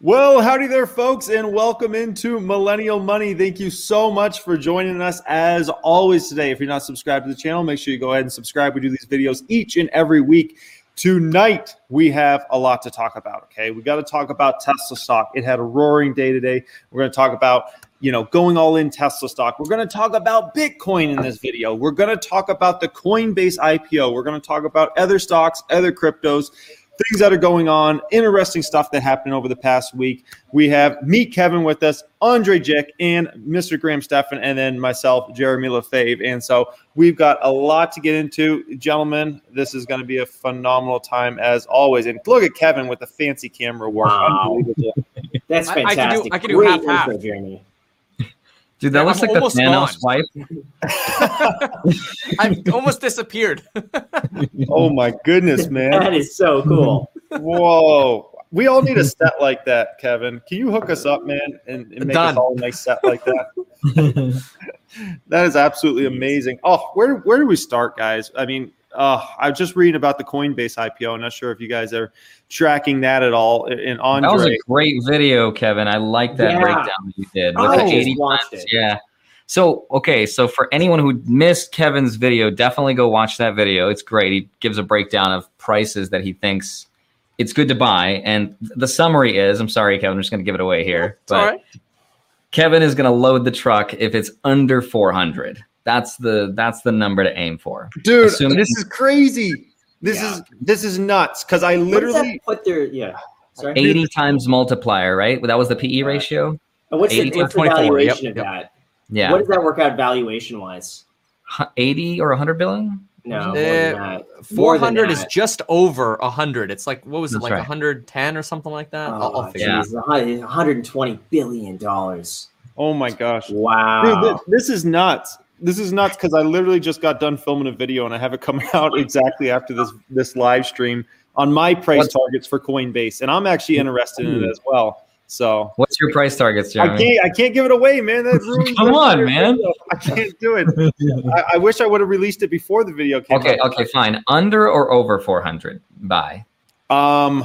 Well, howdy there, folks, and welcome into Millennial Money. Thank you so much for joining us as always today. If you're not subscribed to the channel, make sure you go ahead and subscribe. We do these videos each and every week. Tonight, we have a lot to talk about. Okay. We got to talk about Tesla stock. It had a roaring day today. We're going to talk about, you know, going all in Tesla stock. We're going to talk about Bitcoin in this video. We're going to talk about the Coinbase IPO. We're going to talk about other stocks, other cryptos things that are going on, interesting stuff that happened over the past week. We have Meet Kevin with us, Andre Jikh, and Mr. Graham Stephan, and then myself, Jeremy Lefebvre. And so we've got a lot to get into. Gentlemen, this is going to be a phenomenal time as always. And look at Kevin with the fancy camera work. Wow. That's fantastic. I, I, can do, I can do half half. Jeremy. Dude, that yeah, looks I'm like the Thanos wipe. I've almost disappeared. oh my goodness, man. That is so cool. Whoa. We all need a set like that, Kevin. Can you hook us up, man, and, and make Done. us all a nice set like that? that is absolutely amazing. Oh, where where do we start, guys? I mean, uh, I was just reading about the Coinbase IPO. I'm not sure if you guys are tracking that at all. And Andre, that was a great video, Kevin. I like that yeah. breakdown that you did with the 80 times. It. Yeah. So okay, so for anyone who missed Kevin's video, definitely go watch that video. It's great. He gives a breakdown of prices that he thinks it's good to buy. And the summary is, I'm sorry, Kevin, I'm just going to give it away here. but Kevin is going to load the truck if it's under 400. That's the that's the number to aim for. Dude, Assuming this is crazy. This yeah. is this is nuts because I literally put their yeah. Sorry. 80 times multiplier, right? That was the PE ratio. And what's the, what's the valuation yep, of yep. that? Yeah. What does that work out valuation wise? 80 or 100 billion? No, uh, 400 is just over 100. It's like, what was That's it, like right. 110 or something like that? Oh, I'll, I'll yeah. 120 billion dollars. Oh my gosh. Wow. Dude, this is nuts this is nuts because I literally just got done filming a video and I have it coming out exactly after this this live stream on my price What's, targets for Coinbase, and I'm actually interested in it as well. So, what's your price targets, Jeremy? I can't, I can't give it away, man. That Come on, man. Video. I can't do it. I, I, wish I would have released it before the video came. Okay, out. okay, okay, fine. Under or over 400? Buy. Um,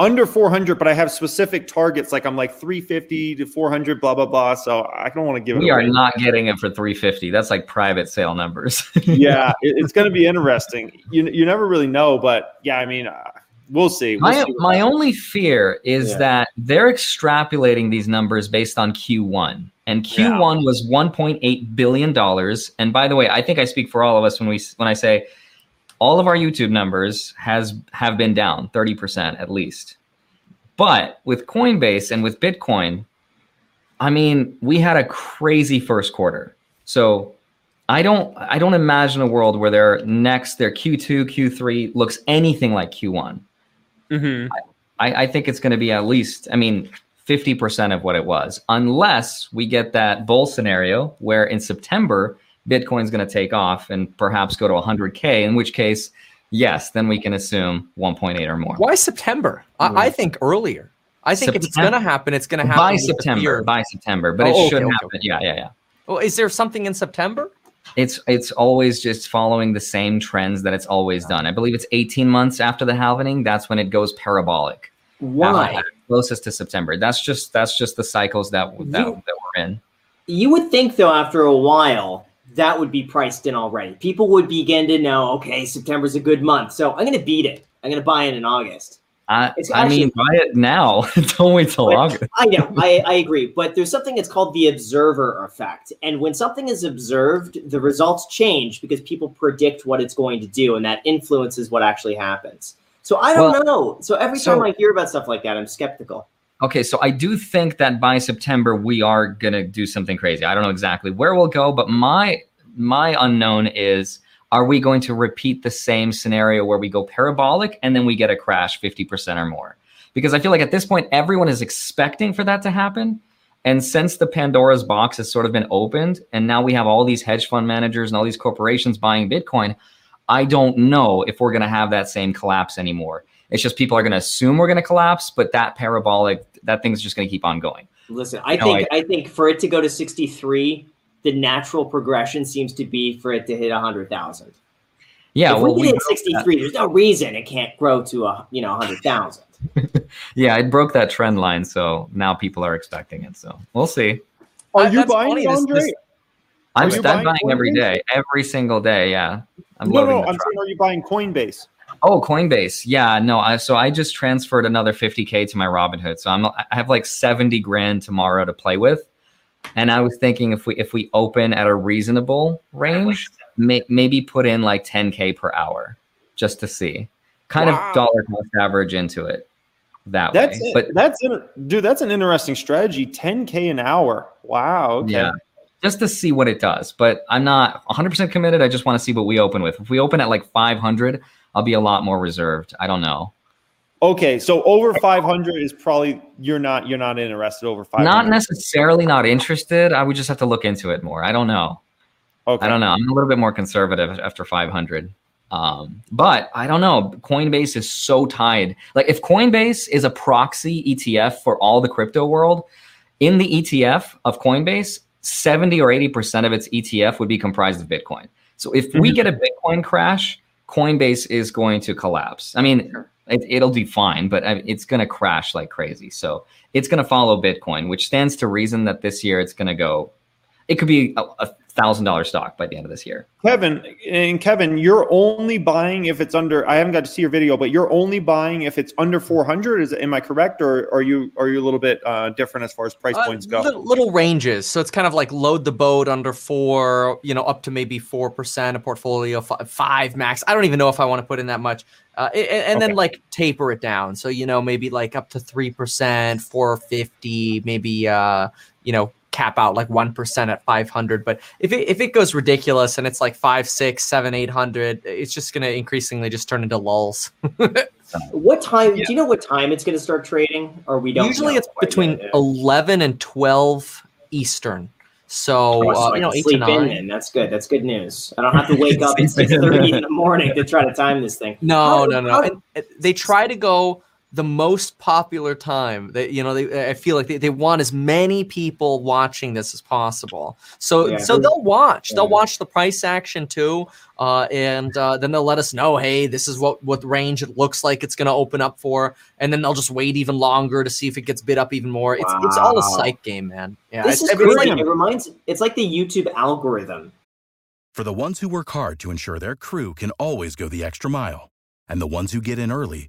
under 400, but I have specific targets. Like I'm like 350 to 400, blah blah blah. So I don't want to give it. We away. are not getting it for 350. That's like private sale numbers. yeah, it, it's going to be interesting. You you never really know, but yeah, I mean, uh, we'll see. We'll my see my only fear is yeah. that they're extrapolating these numbers based on Q1, and Q1 yeah. was 1.8 billion dollars. And by the way, I think I speak for all of us when we when I say all of our YouTube numbers has have been down 30% at least. But with Coinbase and with Bitcoin, I mean, we had a crazy first quarter. So I don't I don't imagine a world where their next their Q2, Q3 looks anything like Q1. Mm-hmm. I, I think it's going to be at least, I mean, 50% of what it was, unless we get that bull scenario where in September Bitcoin's going to take off and perhaps go to 100K, in which case, yes, then we can assume 1.8 or more. Why September? I, I think earlier. I think September. if it's going to happen, it's going to happen by September. By September, but oh, it okay, should okay, happen. Okay. Yeah, yeah, yeah. Well, is there something in September? It's it's always just following the same trends that it's always done. I believe it's 18 months after the halvening. That's when it goes parabolic. Why? closest to September. That's just that's just the cycles that that, you, that we're in. You would think though, after a while, that would be priced in already. People would begin to know, okay, September's a good month, so I'm going to beat it. I'm going to buy it in August. I, I mean, buy it now. Don't wait till August. I know, I, I agree. But there's something that's called the observer effect. And when something is observed, the results change because people predict what it's going to do, and that influences what actually happens. So I don't well, know. So every time I hear about stuff like that, I'm skeptical. Okay, so I do think that by September we are gonna do something crazy. I don't know exactly where we'll go, but my my unknown is are we going to repeat the same scenario where we go parabolic and then we get a crash 50% or more? because I feel like at this point everyone is expecting for that to happen. And since the Pandora's box has sort of been opened, and now we have all these hedge fund managers and all these corporations buying Bitcoin, I don't know if we're going to have that same collapse anymore. It's just people are going to assume we're going to collapse, but that parabolic, that thing's just going to keep on going. Listen, I think I, I think for it to go to 63, the natural progression seems to be for it to hit 100,000. Yeah, if well, we hit 63, that. there's no reason it can't grow to a, you know, 100,000. yeah, it broke that trend line, so now people are expecting it. So we'll see. Are you buying it, Andre? This, this, I'm, I'm buying, buying every day, every single day. Yeah, I'm no, no. I'm saying, are you buying Coinbase? Oh, Coinbase. Yeah, no. I, so I just transferred another 50k to my Robinhood. So I'm I have like 70 grand tomorrow to play with, and I was thinking if we if we open at a reasonable range, may, maybe put in like 10k per hour just to see, kind wow. of dollar cost average into it that that's way. It. But that's dude, that's an interesting strategy. 10k an hour. Wow. Okay. Yeah. Just to see what it does, but I'm not 100% committed. I just want to see what we open with. If we open at like 500, I'll be a lot more reserved. I don't know. Okay, so over 500 is probably you're not you're not interested over 500. Not necessarily not interested. I would just have to look into it more. I don't know. Okay. I don't know. I'm a little bit more conservative after 500. Um, but I don't know. Coinbase is so tied. Like if Coinbase is a proxy ETF for all the crypto world, in the ETF of Coinbase, 70 or 80% of its ETF would be comprised of Bitcoin. So if mm-hmm. we get a Bitcoin crash, Coinbase is going to collapse. I mean, it, will be fine, but it's going to crash like crazy. So it's going to follow Bitcoin, which stands to reason that this year it's going to go. It could be a, a thousand dollar stock by the end of this year. Kevin and Kevin, you're only buying if it's under. I haven't got to see your video, but you're only buying if it's under 400. Is am I correct, or are you are you a little bit uh, different as far as price uh, points go? Little, little ranges, so it's kind of like load the boat under four, you know, up to maybe four percent a portfolio, five max. I don't even know if I want to put in that much. Uh, and, and okay. then like taper it down. So you know maybe like up to three percent, four fifty, maybe uh, you know cap out like 1% at 500 but if it, if it goes ridiculous and it's like 5 6 7 800 it's just going to increasingly just turn into lulls what time yeah. do you know what time it's going to start trading or we don't usually it's between yet, 11 and 12 eastern so, oh, so uh, you know, sleep. In, that's good. That's good news. I don't have to wake up at six thirty in the morning to try to time this thing. No, how, no, no. How, they try to go the most popular time that you know they i feel like they, they want as many people watching this as possible so yeah. so they'll watch they'll watch the price action too uh, and uh, then they'll let us know hey this is what what range it looks like it's going to open up for and then they'll just wait even longer to see if it gets bid up even more it's, wow. it's all a psych game man yeah this is crazy. Like, it reminds it's like the youtube algorithm for the ones who work hard to ensure their crew can always go the extra mile and the ones who get in early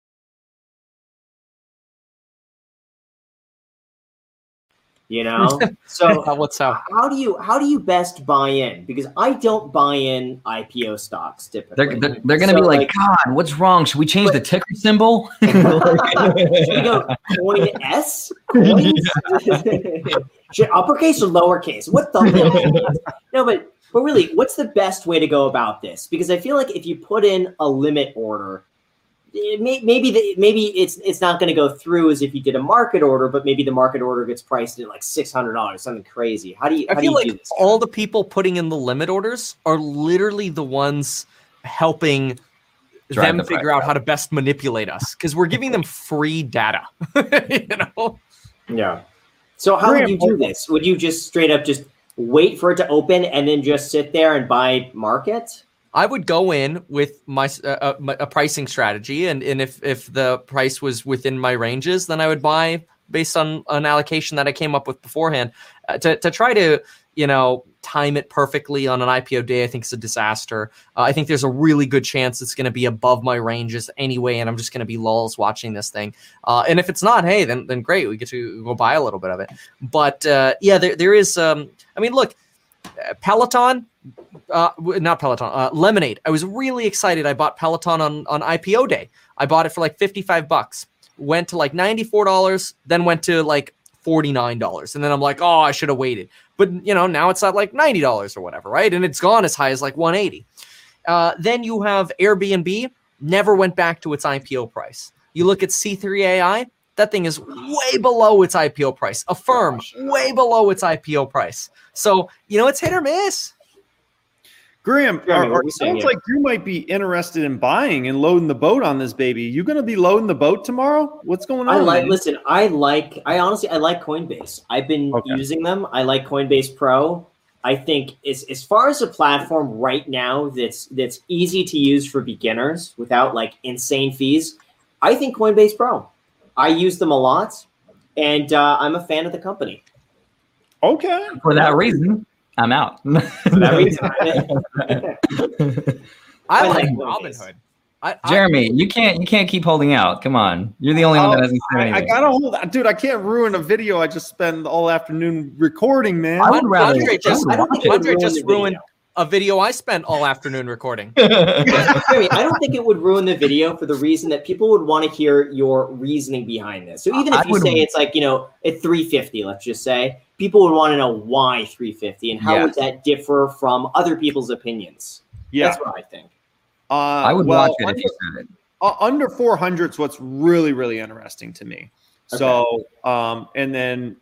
You know? So what's up? how do you how do you best buy in? Because i don't buy in ipo stocks typically. They're, they're, they're gonna so be like, like, god what's wrong? Should we change but, the ticker symbol? Should we go coin s? Coins? Should uppercase or lowercase? What the no but but really what's the best way to go about this? Because i feel like if you put in a limit order Eh, may, maybe the, maybe it's it's not going to go through as if you did a market order, but maybe the market order gets priced at like six hundred dollars, something crazy. How do you? How I feel you like all the people putting in the limit orders are literally the ones helping Drive them the figure out how to best manipulate us because we're giving them free data. you know? Yeah. So how would you do this? Would you just straight up just wait for it to open and then just sit there and buy market? I would go in with my, uh, uh a pricing strategy, and and if if the price was within my ranges, then I would buy based on an allocation that I came up with beforehand. Uh, to to try to you know time it perfectly on an IPO day, I think is a disaster. Uh, I think there's a really good chance it's going to be above my ranges anyway, and I'm just going to be lulls watching this thing. Uh, and if it's not, hey, then then great, we get to go buy a little bit of it. But uh, yeah, there there is. Um, I mean, look Peloton, uh, not Peloton, uh, Lemonade. I was really excited. I bought Peloton on on IPO day. I bought it for like fifty five bucks. Went to like ninety four dollars, then went to like forty nine dollars, and then I'm like, oh, I should have waited. But you know, now it's at like ninety dollars or whatever, right? And it's gone as high as like one eighty. Uh, then you have Airbnb. Never went back to its IPO price. You look at C3AI, that thing is way below its IPO price. Affirm, way below its IPO price. So, you know, it's hit or miss. Graham, Graham, are- what are- sounds like you might be interested in buying and loading the boat on this baby. You going to be loading the boat tomorrow? What's going on? I like man? listen, I like I honestly I like Coinbase. I've been Okay. using them. I like Coinbase Pro. I think as as far as a platform right now that's that's easy to use for beginners without like insane fees, I think Coinbase Pro. I use them a lot and uh, I'm a fan of the company. Okay. For that reason, I'm out. For that reason, I- I, I like like Robinhood. I, I- Jeremy, you can't you can't keep holding out. Come on, you're the only one that hasn't said I, I gotta hold, dude. I can't ruin a video I just spent all afternoon recording, man. I would rather. Andre just- I don't think it Andre ruin just the video. ruined a video I spent all afternoon recording. Jeremy, I don't think it would ruin the video for the reason that people would want to hear your reasoning behind this. So even I if you would- say it's like, you know, at 350, let's just say, people would want to know why 350 and how would that differ from other people's opinions. yeah. That's what I think. Uh, I would well, watch it if under, you said it. uh, under 400 is what's really, really interesting to me. So, um, and then,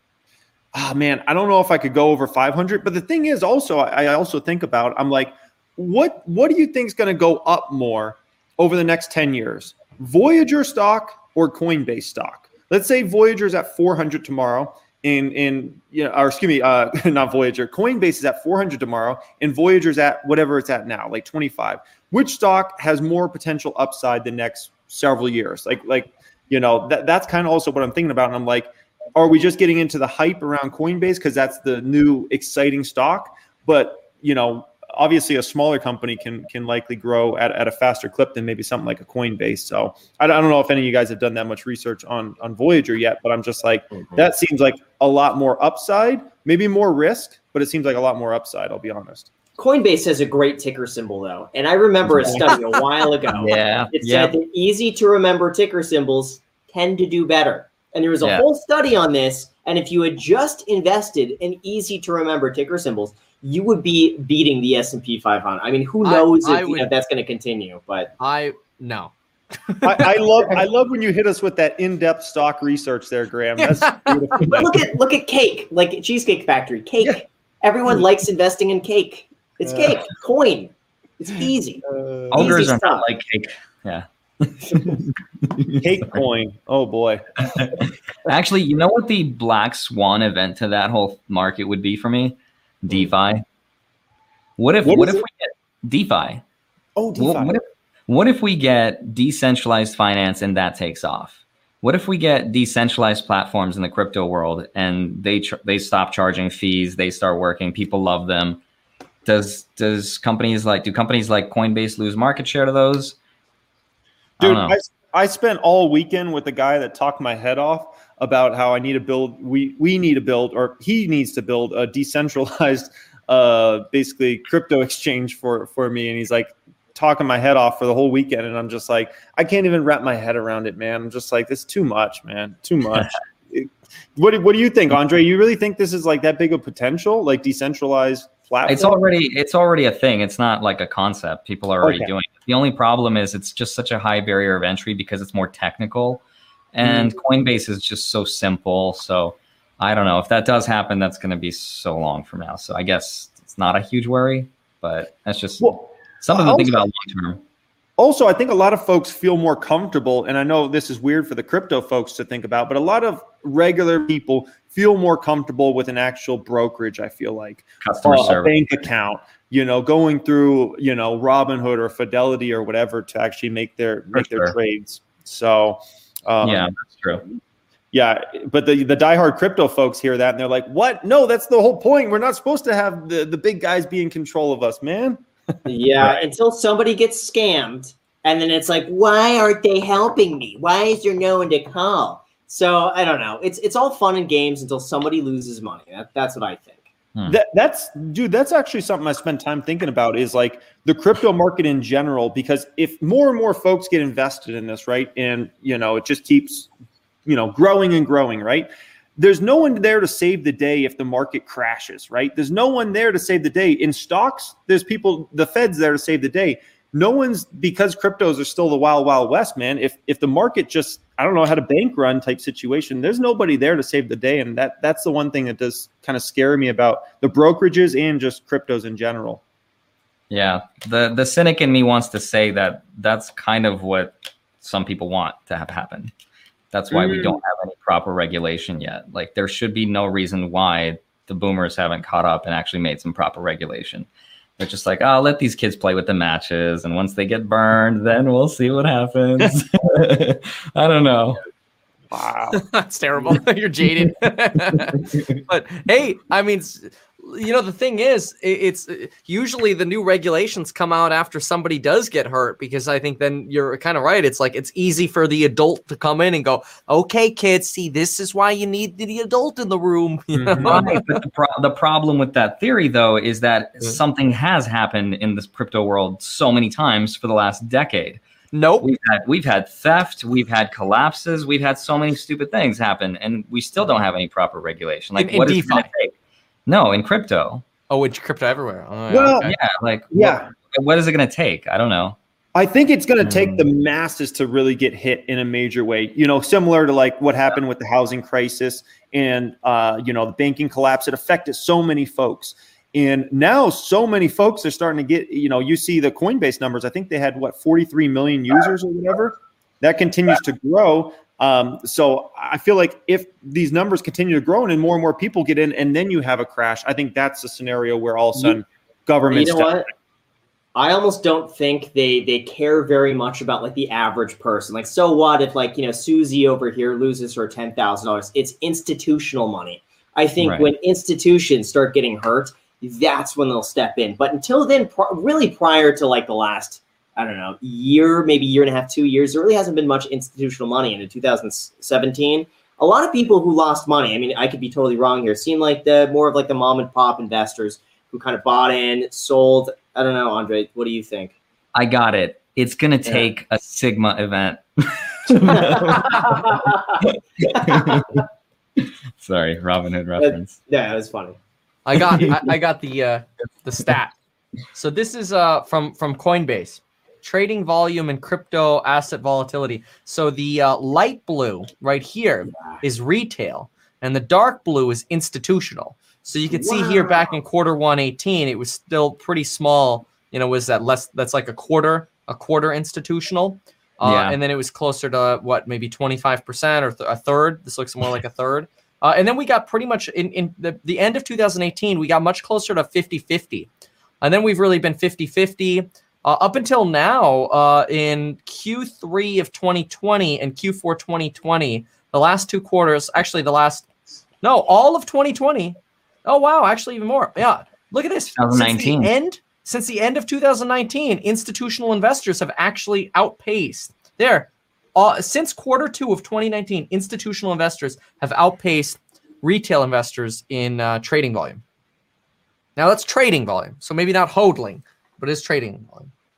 ah, man, I don't know if I could go over 500. But the thing is, also, I, I also think about, I'm like, what, what do you think is going to go up more over the next 10 years? Voyager stock or Coinbase stock? Let's say Voyager's at 400 tomorrow. In in you know, or excuse me, uh, not Voyager. Coinbase is at 400 tomorrow, and Voyager's at whatever it's at now, like 25 which stock has more potential upside the next several years like like you know that that's kind of also what i'm thinking about and i'm like are we just getting into the hype around coinbase because that's the new exciting stock but you know obviously a smaller company can can likely grow at, at a faster clip than maybe something like a coinbase so I, don't- I don't know if any of you guys have done that much research on on voyager yet but i'm just like mm-hmm. that seems like a lot more upside maybe more risk but it seems like a lot more upside i'll be honest Coinbase has a great ticker symbol, though. And I remember a study a while ago. Yeah, It yeah. said that easy to remember ticker symbols tend to do better. And there was a Yeah. whole study on this. And if you had just invested in easy to remember ticker symbols, you would be beating the S&P 500. I mean, who knows I if, would- if that's going to continue, but I no. I, I love I love when you hit us with that in-depth stock research there, Graham. That's beautiful. look at look at cake, like Cheesecake Factory, cake. Everyone likes investing in cake. It's Yeah. cake, coin. It's easy. Uh, Ogres easy are not like cake. Yeah. cake coin. Oh boy. Actually, you know what the black swan event to that whole market would be for me? DeFi. What if What what, if it? we get DeFi? Oh, DeFi. what if what if we get decentralized finance and that takes off? What if we get decentralized platforms in the crypto world and they ch- they stop charging fees, they start working, people love them? Does does companies like do companies like Coinbase lose market share to those? I Dude, know. I, I spent all weekend with the guy that talked my head off about how I need to build we we need to build or he needs to build a decentralized uh basically crypto exchange for for me. And he's like talking my head off for the whole weekend. And I'm just like I can't even wrap my head around it man. I'm just like this is too much man. Too much. What do, what do you think Andre? You really think this is like that big of potential? Like decentralized platform It's already it's already a thing. It's not like a concept. People are already Okay. doing it. The only problem is it's just such a high barrier of entry because it's more technical. And mm-hmm. Coinbase is just so simple. So I don't know. If that does happen, that's gonna be so long from now. So I guess it's not a huge worry, but that's just well something to think about long term. Also i think a lot of folks feel more comfortable and i know this is weird for the crypto folks to think about but a lot of regular people feel more comfortable with an actual brokerage i feel like Customer uh, a bank account you know going through you know robinhood or fidelity or whatever to actually make their make their trades so um, yeah, that's true. yeah, but the the diehard crypto folks hear that and they're like, "What? No, that's the whole point. We're not supposed to have the the big guys be in control of us, man." Yeah, until somebody gets scammed, and then it's like, why aren't they helping me? Why is there no one to call? So I don't know. It's it's all fun and games until somebody loses money. That, that's what I think. Hmm. That that's dude, that's actually something I spend time thinking about is like the crypto market in general, because if more and more folks get invested in this, right? And you know, it just keeps, you know, growing and growing, right? There's no one there to save the day if the market crashes, right? There's no one there to save the day. In stocks, there's people, the Fed's there to save the day no one's because cryptos are still the wild wild west man if if the market just i don't know how to bank run type situation there's nobody there to save the day and that that's the one thing that does kind of scare me about the brokerages and just cryptos in general yeah the the cynic in me wants to say that that's kind of what some people want to have happen that's why mm. we don't have proper regulation yet like there should be no reason why the boomers haven't caught up and actually made some proper regulation they're just like, oh, let these kids play with the matches, and once they get burned, then we'll see what happens. I don't know. Wow, that's terrible. You're jaded. but hey, I mean, you know the thing is it's uh, usually the new regulations come out after somebody does get hurt because i think then you're kind of right it's like it's easy for the adult to come in and go okay kids see this is why you need the adult in the room mm-hmm. right, but the, pro- the, problem with that theory though is that mm-hmm. something has happened in this crypto world so many times for the last decade Nope. We've had we've had theft, we've had collapses, we've had so many stupid things happen, and we still don't have any proper regulation. Like in, in DeFi. No, in crypto. Oh, it's crypto everywhere. Oh, well, okay. yeah, like yeah. What, what is it going to take? I don't know. I think it's going to take the hmm. masses to really get hit in a major way. You know, similar to like what happened with the housing crisis and uh, you know the banking collapse. It affected so many folks, and now so many folks are starting to get. You know, you see the Coinbase numbers. I think they had what 43 million users or whatever. That continues to grow. Um, so I feel like if these numbers continue to grow and more and more people get in, and then you have a crash, I think that's a scenario where all of a sudden government. You know what? I almost don't think they they care very much about like the average person. Like, so what if like you know Susie over here loses her ten thousand dollars? It's institutional money. I think right. when institutions start getting hurt, that's when they'll step in. But until then, pr- really prior to like the last I don't know, year, maybe year and a half, two years, there really hasn't been much institutional money. And in 2017, a lot of people who lost money, I mean, I could be totally wrong here, seem like the more of like the mom and pop investors who kind of bought in, sold. I don't know, Andre, what do you think? I got it. It's going to take yeah. a Sigma event. Sorry, Robinhood reference. yeah, it was funny. I got I, I got the uh, the stat. So this is uh from from Coinbase trading volume and crypto asset volatility. So the uh, light blue right here is retail, and the dark blue is institutional. So you can wow. see here back in quarter one eighteen, it was still pretty small. You know, was that less? That's like a quarter, a quarter institutional. Uh, yeah. And then it was closer to what, maybe 25% or th- a third. This looks more like a third. Uh, and then we got pretty much in, in the, the end of 2018, we got much closer to 50 50. And then we've really been 50 50. Uh, up until now, uh, in Q3 of 2020 and Q4 2020, the last two quarters, actually the last, no, all of 2020. Oh wow, actually even more. Yeah, look at this. 2019 since the end, since the end of 2019, institutional investors have actually outpaced there. Uh, since quarter two of 2019, institutional investors have outpaced retail investors in uh, trading volume. Now that's trading volume, so maybe not hodling but it's trading.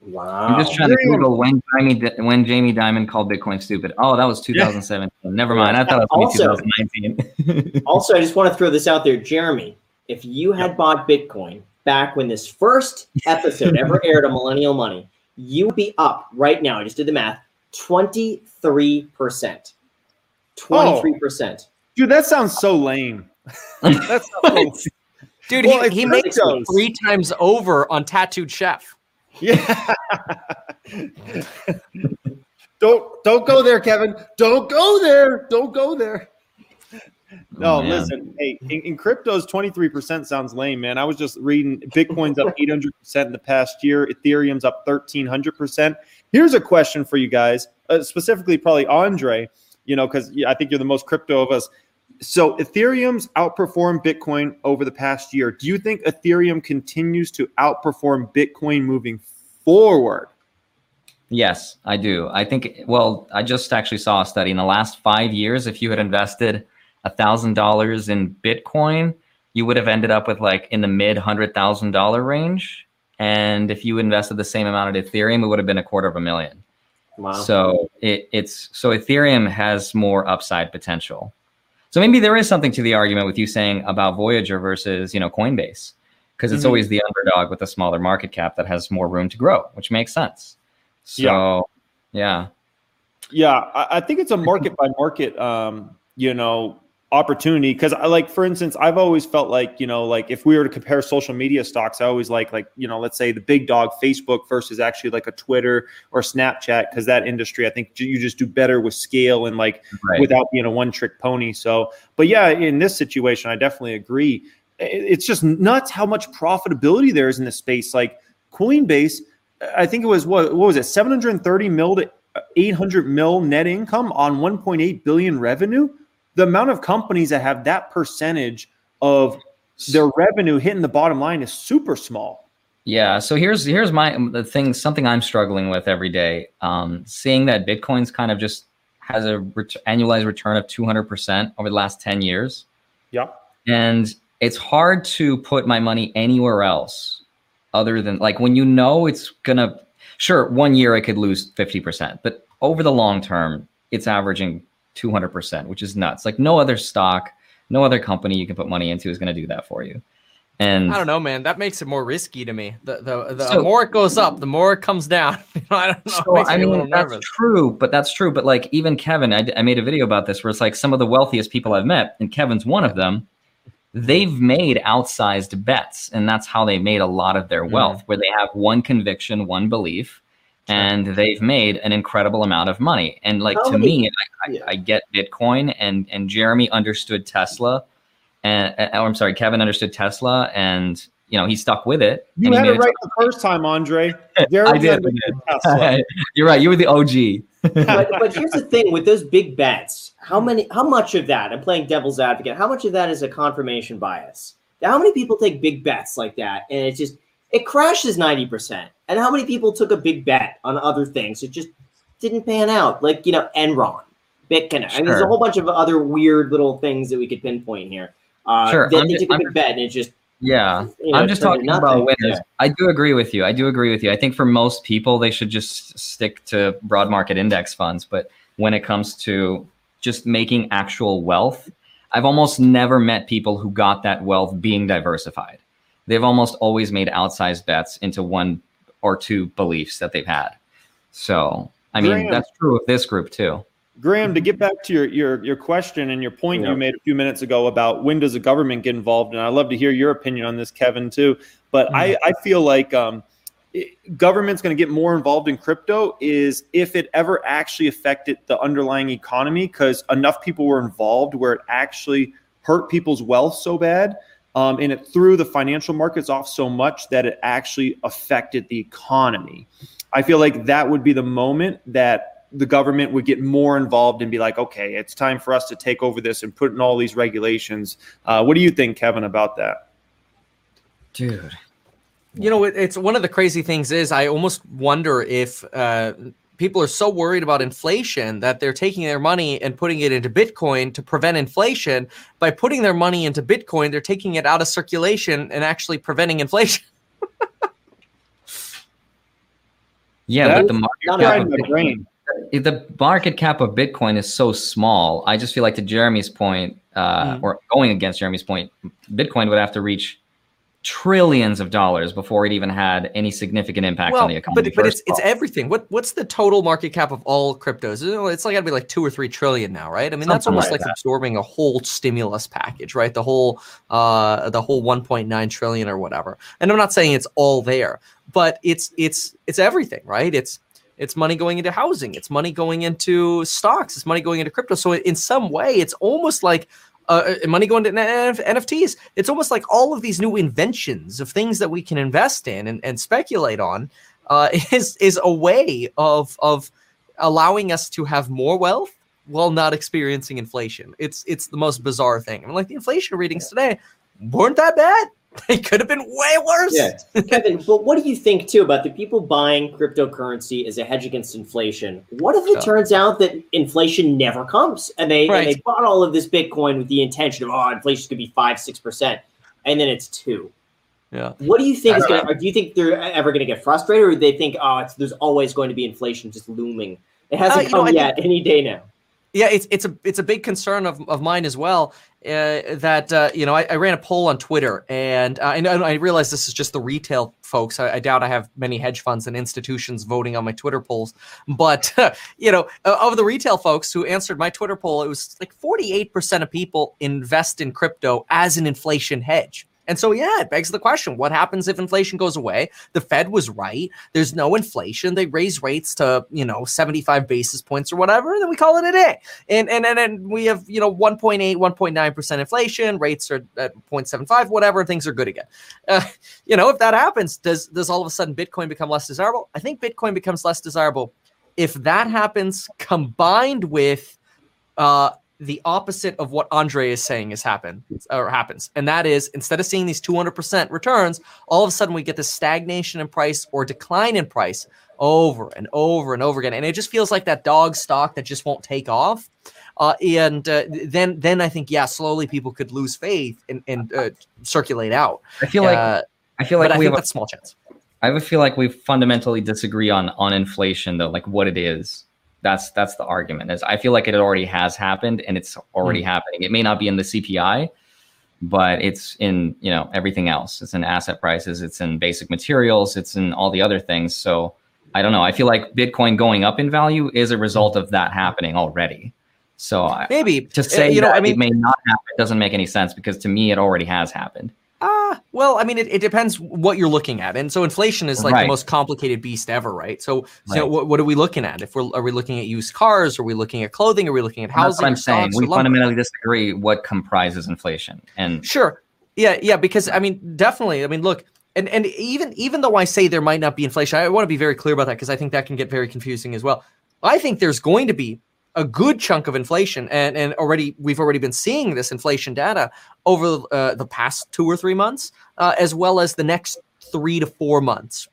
Wow. I'm just trying to Google when Jamie, when Jamie Dimon called Bitcoin stupid. Oh, that was 2017. Yeah. Never mind. I thought it was also, 2019. also, I just want to throw this out there, Jeremy. If you had bought Bitcoin back when this first episode ever aired on Millennial Money, you would be up right now. I just did the math. 23%. 23%. Oh, dude, that sounds so lame. That's so Dude, well, he, he makes it three times over on Tattooed Chef. Yeah. don't don't go there, Kevin. Don't go there. Don't go there. No, oh, listen. Hey, in, in cryptos, twenty three percent sounds lame, man. I was just reading Bitcoin's up eight hundred percent in the past year. Ethereum's up thirteen hundred percent. Here's a question for you guys, uh, specifically probably Andre. You know, because I think you're the most crypto of us. So Ethereum's outperformed Bitcoin over the past year. Do you think Ethereum continues to outperform Bitcoin moving forward? Yes, I do. I think, well, I just actually saw a study in the last five years. If you had invested $1,000 in Bitcoin, you would have ended up with like in the mid hundred thousand dollar range. And if you invested the same amount of Ethereum, it would have been a quarter of a million. Wow. So it, it's so Ethereum has more upside potential. So maybe there is something to the argument with you saying about Voyager versus you know Coinbase, because it's mm-hmm. always the underdog with a smaller market cap that has more room to grow, which makes sense. So yeah, yeah, yeah I, I think it's a market by market, um, you know, opportunity because I like for instance I've always felt like you know like if we were to compare social media stocks I always like like you know let's say the big dog Facebook versus actually like a Twitter or Snapchat because that industry I think you just do better with scale and like right. without being a one trick pony. So but yeah in this situation I definitely agree. It's just nuts how much profitability there is in this space. Like Coinbase I think it was what what was it 730 mil to uh, 800 mil net income on 1.8 billion revenue the amount of companies that have that percentage of their revenue hitting the bottom line is super small. Yeah. So here's here's my the thing. Something I'm struggling with every day. Um, seeing that Bitcoin's kind of just has a ret- annualized return of 200 percent over the last 10 years. Yeah. And it's hard to put my money anywhere else other than like when you know it's gonna. Sure, one year I could lose 50 percent, but over the long term, it's averaging 200%, which is nuts. Like no other stock, no other company you can put money into is going to do that for you. And I don't know, man. That makes it more risky to me. The the, the so, more it goes up, the more it comes down. I don't know. So, I mean, that's nervous. true, but that's true. But like even Kevin, I, I made a video about this where it's like some of the wealthiest people I've met, and Kevin's one of them. They've made outsized bets, and that's how they made a lot of their mm. wealth, mm. where they have one conviction, one belief, and they've made an incredible amount of money. And like How to many, me, I, yeah. I, I, get Bitcoin, and and Jeremy understood Tesla, and oh, I'm sorry, Kevin understood Tesla, and you know he stuck with it. You had it right the first time, Andre. I did. You're right. You were the OG. but, but here's the thing with those big bets: how many, how much of that? I'm playing devil's advocate. How much of that is a confirmation bias? How many people take big bets like that, and it's just it crashes 90%. And how many people took a big bet on other things? It just didn't pan out. Like, you know, Enron, Bitcoin. Sure. And there's a whole bunch of other weird little things that we could pinpoint here. Uh, sure. They, they took a big bet and it just yeah, you know, I'm just talking about winners. Yeah. I do agree with you. I do agree with you. I think for most people, they should just stick to broad market index funds. But when it comes to just making actual wealth, I've almost never met people who got that wealth being diversified they've almost always made outsized bets into one or two beliefs that they've had. So, I mean, Graham, that's true of this group too. Graham, to get back to your your your question and your point you made a few minutes ago about when does the government get involved, and I'd love to hear your opinion on this, Kevin, too. But mm-hmm. I I feel like um, it, government's going to get more involved in crypto is if it ever actually affected the underlying economy because enough people were involved where it actually hurt people's wealth so bad um, and it threw the financial markets off so much that it actually affected the economy. I feel like that would be the moment that the government would get more involved and be like, okay, it's time for us to take over this and put in all these regulations. Uh, what do you think, Kevin, about that? Dude. You know, it's one of the crazy things is I almost wonder if uh, people are so worried about inflation that they're taking their money and putting it into Bitcoin to prevent inflation. By putting their money into Bitcoin, they're taking it out of circulation and actually preventing inflation. yeah, that but the market, cap of Bitcoin, the market cap of Bitcoin is so small. I just feel like to Jeremy's point, uh, mm. or going against Jeremy's point, Bitcoin would have to reach trillions of dollars before it even had any significant impact well, on the economy. But, but it's it's everything. What what's the total market cap of all cryptos? It's like gotta be like two or three trillion now, right? I mean, Something that's almost like, like that. absorbing a whole stimulus package, right? The whole uh the whole 1.9 trillion or whatever. And I'm not saying it's all there, but it's it's it's everything, right? It's it's money going into housing. It's money going into stocks. It's money going into crypto. So in some way, it's almost like uh, money going to NFTs. It's almost like all of these new inventions of things that we can invest in and, and speculate on uh, is is a way of of allowing us to have more wealth while not experiencing inflation. It's it's the most bizarre thing. I mean, like the inflation readings today weren't that bad. They could have been way worse. Yeah. Kevin, but what do you think too about the people buying cryptocurrency as a hedge against inflation? What if it turns out that inflation never comes and they right. and they bought all of this Bitcoin with the intention of oh inflation could be five, six percent. and then it's two. Yeah. What do you think is going to, do you think they're ever going to get frustrated or do they think, oh, it's, there's always going to be inflation just looming? It hasn't Uh, come know, I yet, any day now. Yeah, it's it's a it's a big concern of, of mine as well. Uh, that uh, you know, I, I ran a poll on Twitter, and uh, I, know- I realize this is just the retail folks. I, I doubt I have many hedge funds and institutions voting on my Twitter polls. But you know, of the retail folks who answered my Twitter poll, it was like forty eight percent of people invest in crypto as an inflation hedge. And so, yeah, it begs the question what happens if inflation goes away? The Fed was right. There's no inflation. They raise rates to, you know, 75 basis points or whatever, and then we call it a day. And and and, and we have, you know, 1.8, 1.9% inflation, rates are at 0.75, whatever, things are good again. Uh, you know, if that happens, does, does all of a sudden Bitcoin become less desirable? I think Bitcoin becomes less desirable if that happens combined with uh, the opposite of what Andre is saying is happen or happens, and that is instead of seeing these 200% returns, all of a sudden we get this stagnation in price or decline in price over and over and over again, and it just feels like that dog stock that just won't take off. Uh, and uh, then, then I think yeah, slowly people could lose faith and, and uh, circulate out. I feel like Uh, I feel like I we think have a small chance. I feel like we fundamentally disagree on on inflation though, like what it is. That's that's the argument. Is I feel like it already has happened and it's already happening. It may not be in the CPI, but it's in you know everything else. It's in asset prices. It's in basic materials. It's in all the other things. So I don't know. I feel like Bitcoin going up in value is a result of that happening already. So I, Maybe to Uh, say you know, I mean, it may not happen doesn't make any sense because to me it already has happened. Well, I mean, it, it depends what you're looking at, and so inflation is like the most complicated beast ever, right? So, so Right. what, what are we looking at? If we're are we looking at used cars? Are we looking at clothing? Are we looking at That's housing? what I'm saying. We fundamentally disagree what comprises inflation. And Sure. Yeah, yeah, because I mean, definitely. I mean, look, and and even even though I say there might not be inflation, I want to be very clear about that because I think that can get very confusing as well. I think there's going to be a good chunk of inflation, and and already we've already been seeing this inflation data over uh, the past two or three months, uh, as well as the next three to four months.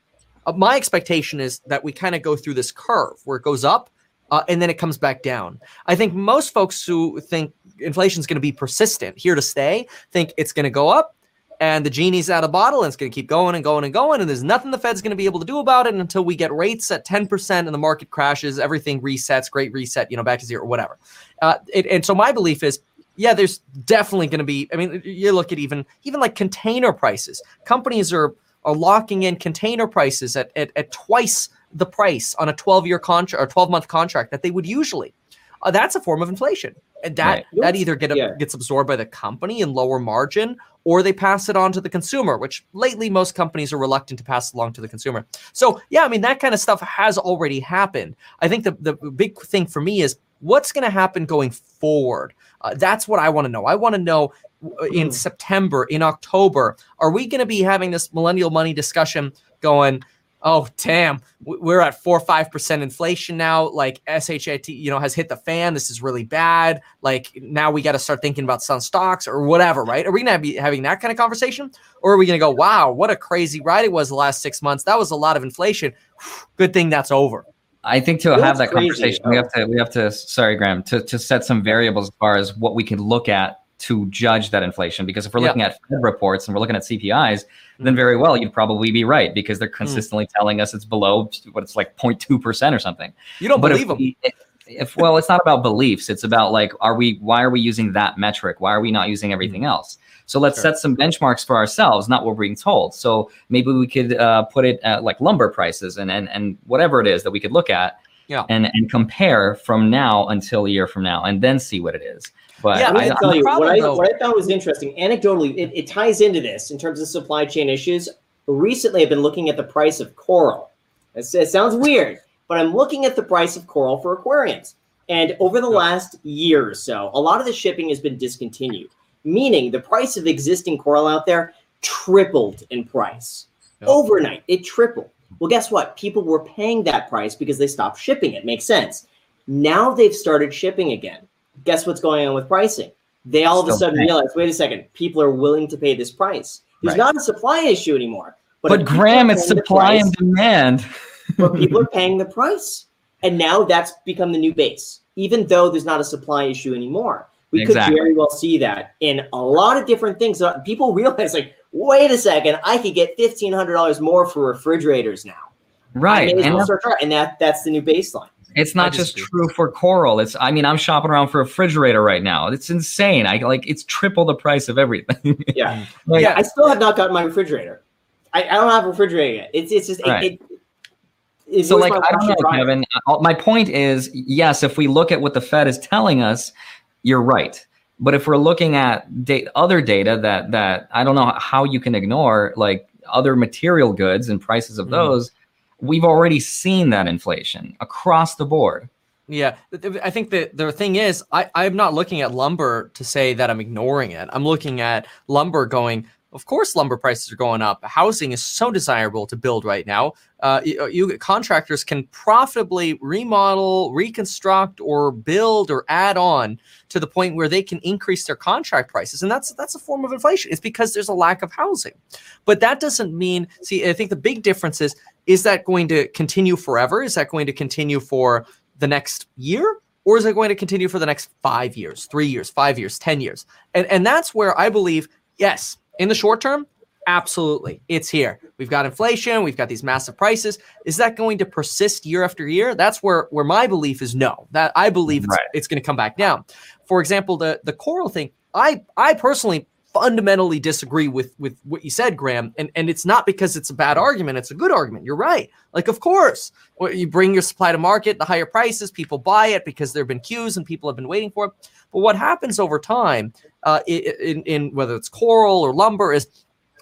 Uh, my expectation is that we kind of go through this curve where it goes up uh, and then it comes back down. I think most folks who think inflation is going to be persistent, here to stay, think it's going to go up and the genie's out of bottle and it's going to keep going and going and going. And there's nothing the Fed's going to be able to do about it until we get rates at 10% and the market crashes, everything resets, great reset, you know, back to zero, or whatever. Uh, it, and so my belief is, yeah, there's definitely going to be. I mean, you look at even even like container prices. Companies are are locking in container prices at at, at twice the price on a 12 year contract or 12 month contract that they would usually. Uh, that's a form of inflation, and that Right. that either get Yeah. gets absorbed by the company in lower margin, or they pass it on to the consumer. Which lately most companies are reluctant to pass along to the consumer. So yeah, I mean that kind of stuff has already happened. I think the the big thing for me is what's going to happen going forward. Uh, that's what I want to know. I want to know uh, in September, in October, are we going to be having this millennial money discussion going? Oh damn, we're at four or five percent inflation now. Like SHIT, you know, has hit the fan. This is really bad. Like now we got to start thinking about some stocks or whatever, right? Are we gonna be having that kind of conversation, or are we gonna go, wow, what a crazy ride it was the last six months? That was a lot of inflation. Good thing that's over. I think to Well, have that crazy. conversation, we have to we have to sorry, Graham, to, to set some variables as far as what we can look at to judge that inflation. Because if we're Yeah. looking at Fed reports and we're looking at CPIs, then very well you'd probably be right because they're consistently telling us it's below what it's like 0.2 percent or something. You don't but believe them. we- if, if well, it's not about beliefs. It's about like, are we? Why are we using that metric? Why are we not using everything else? So let's Mm. Sure. set some benchmarks for ourselves, not what we're being told. So maybe we could uh, put it at like lumber prices and and and whatever it is that we could look at, Yeah. and and compare from now until a year from now, and then see what it is. But Yeah, I'm I, going to tell you what I, what I found was interesting. Anecdotally, it, it ties into this in terms of supply chain issues. Recently, I've been looking at the price of coral. It, it sounds weird, but I'm looking at the price of coral for aquariums. And over the last year or so, a lot of the shipping has been discontinued, meaning the price of existing coral out there tripled in price. Yep. Overnight, it tripled. Well, guess what? People were paying that price because they stopped shipping it. Makes sense. Now they've started shipping again. Guess what's going on with pricing? They all of a sudden realize, wait a second, people are willing to pay this price. There's Right. not a supply issue anymore. but people Graham, it's supply price- and demand. but people are paying the price. And now that's become the new base, even though there's not a supply issue anymore. We exactly. could very well see that in a lot of different things. Uh, people realize, like, wait a second, I could get fifteen hundred dollars more for refrigerators now. Right, and, and that that's the new baseline. It's not just true for coral. It's I mean I'm shopping around for a refrigerator right now. It's insane. I like it's triple the price of everything. yeah, like, yeah. I still have not gotten my refrigerator. I, I don't have a refrigerator yet. It's it's just right. it, it, so like I don't know, Kevin. Uh, my point is, yes, if we look at what the Fed is telling us, you're right. But if we're looking at da- other data that that I don't know how you can ignore, like other material goods and prices of mm. those, we've already seen that inflation across the board. Yeah, I think that the thing is, I, I'm not looking at lumber to say that I'm ignoring it. I'm looking at lumber going, of course, lumber prices are going up. Housing is so desirable to build right now. Uh, you, you, contractors can profitably remodel, reconstruct, or build or add on to the point where they can increase their contract prices, and that's that's a form of inflation. It's because there's a lack of housing, but that doesn't mean. See, I think the big difference is is that going to continue forever? Is that going to continue for the next year? Or is it going to continue for the next five years, three years, five years, 10 years? And, and that's where I believe, yes, in the short term, absolutely, it's here. We've got inflation, we've got these massive prices. Is that going to persist year after year? That's where, where my belief is no. That I believe it's, right. it's going to come back down. For example, the, the coral thing, I, I personally fundamentally disagree with with what you said, Graham. And and it's not because it's a bad argument; it's a good argument. You're right. Like, of course, you bring your supply to market, the higher prices, people buy it because there have been queues and people have been waiting for it. But what happens over time, uh, in, in whether it's coral or lumber, is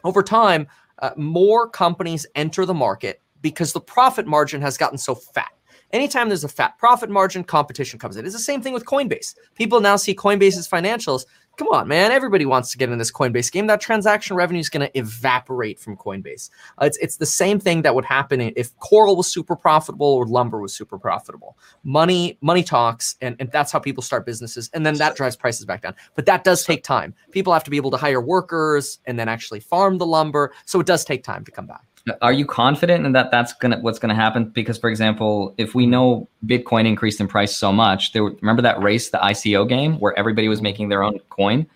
over time uh, more companies enter the market because the profit margin has gotten so fat. Anytime there's a fat profit margin, competition comes in. It's the same thing with Coinbase. People now see Coinbase's financials come on, man. Everybody wants to get in this Coinbase game. That transaction revenue is going to evaporate from Coinbase. Uh, it's, it's the same thing that would happen if Coral was super profitable or Lumber was super profitable. Money, money talks, and, and that's how people start businesses. And then that drives prices back down. But that does take time. People have to be able to hire workers and then actually farm the lumber. So it does take time to come back. Are you confident in that that's gonna what's gonna happen? Because, for example, if we know Bitcoin increased in price so much, there remember that race, the ICO game, where everybody was making their own coin.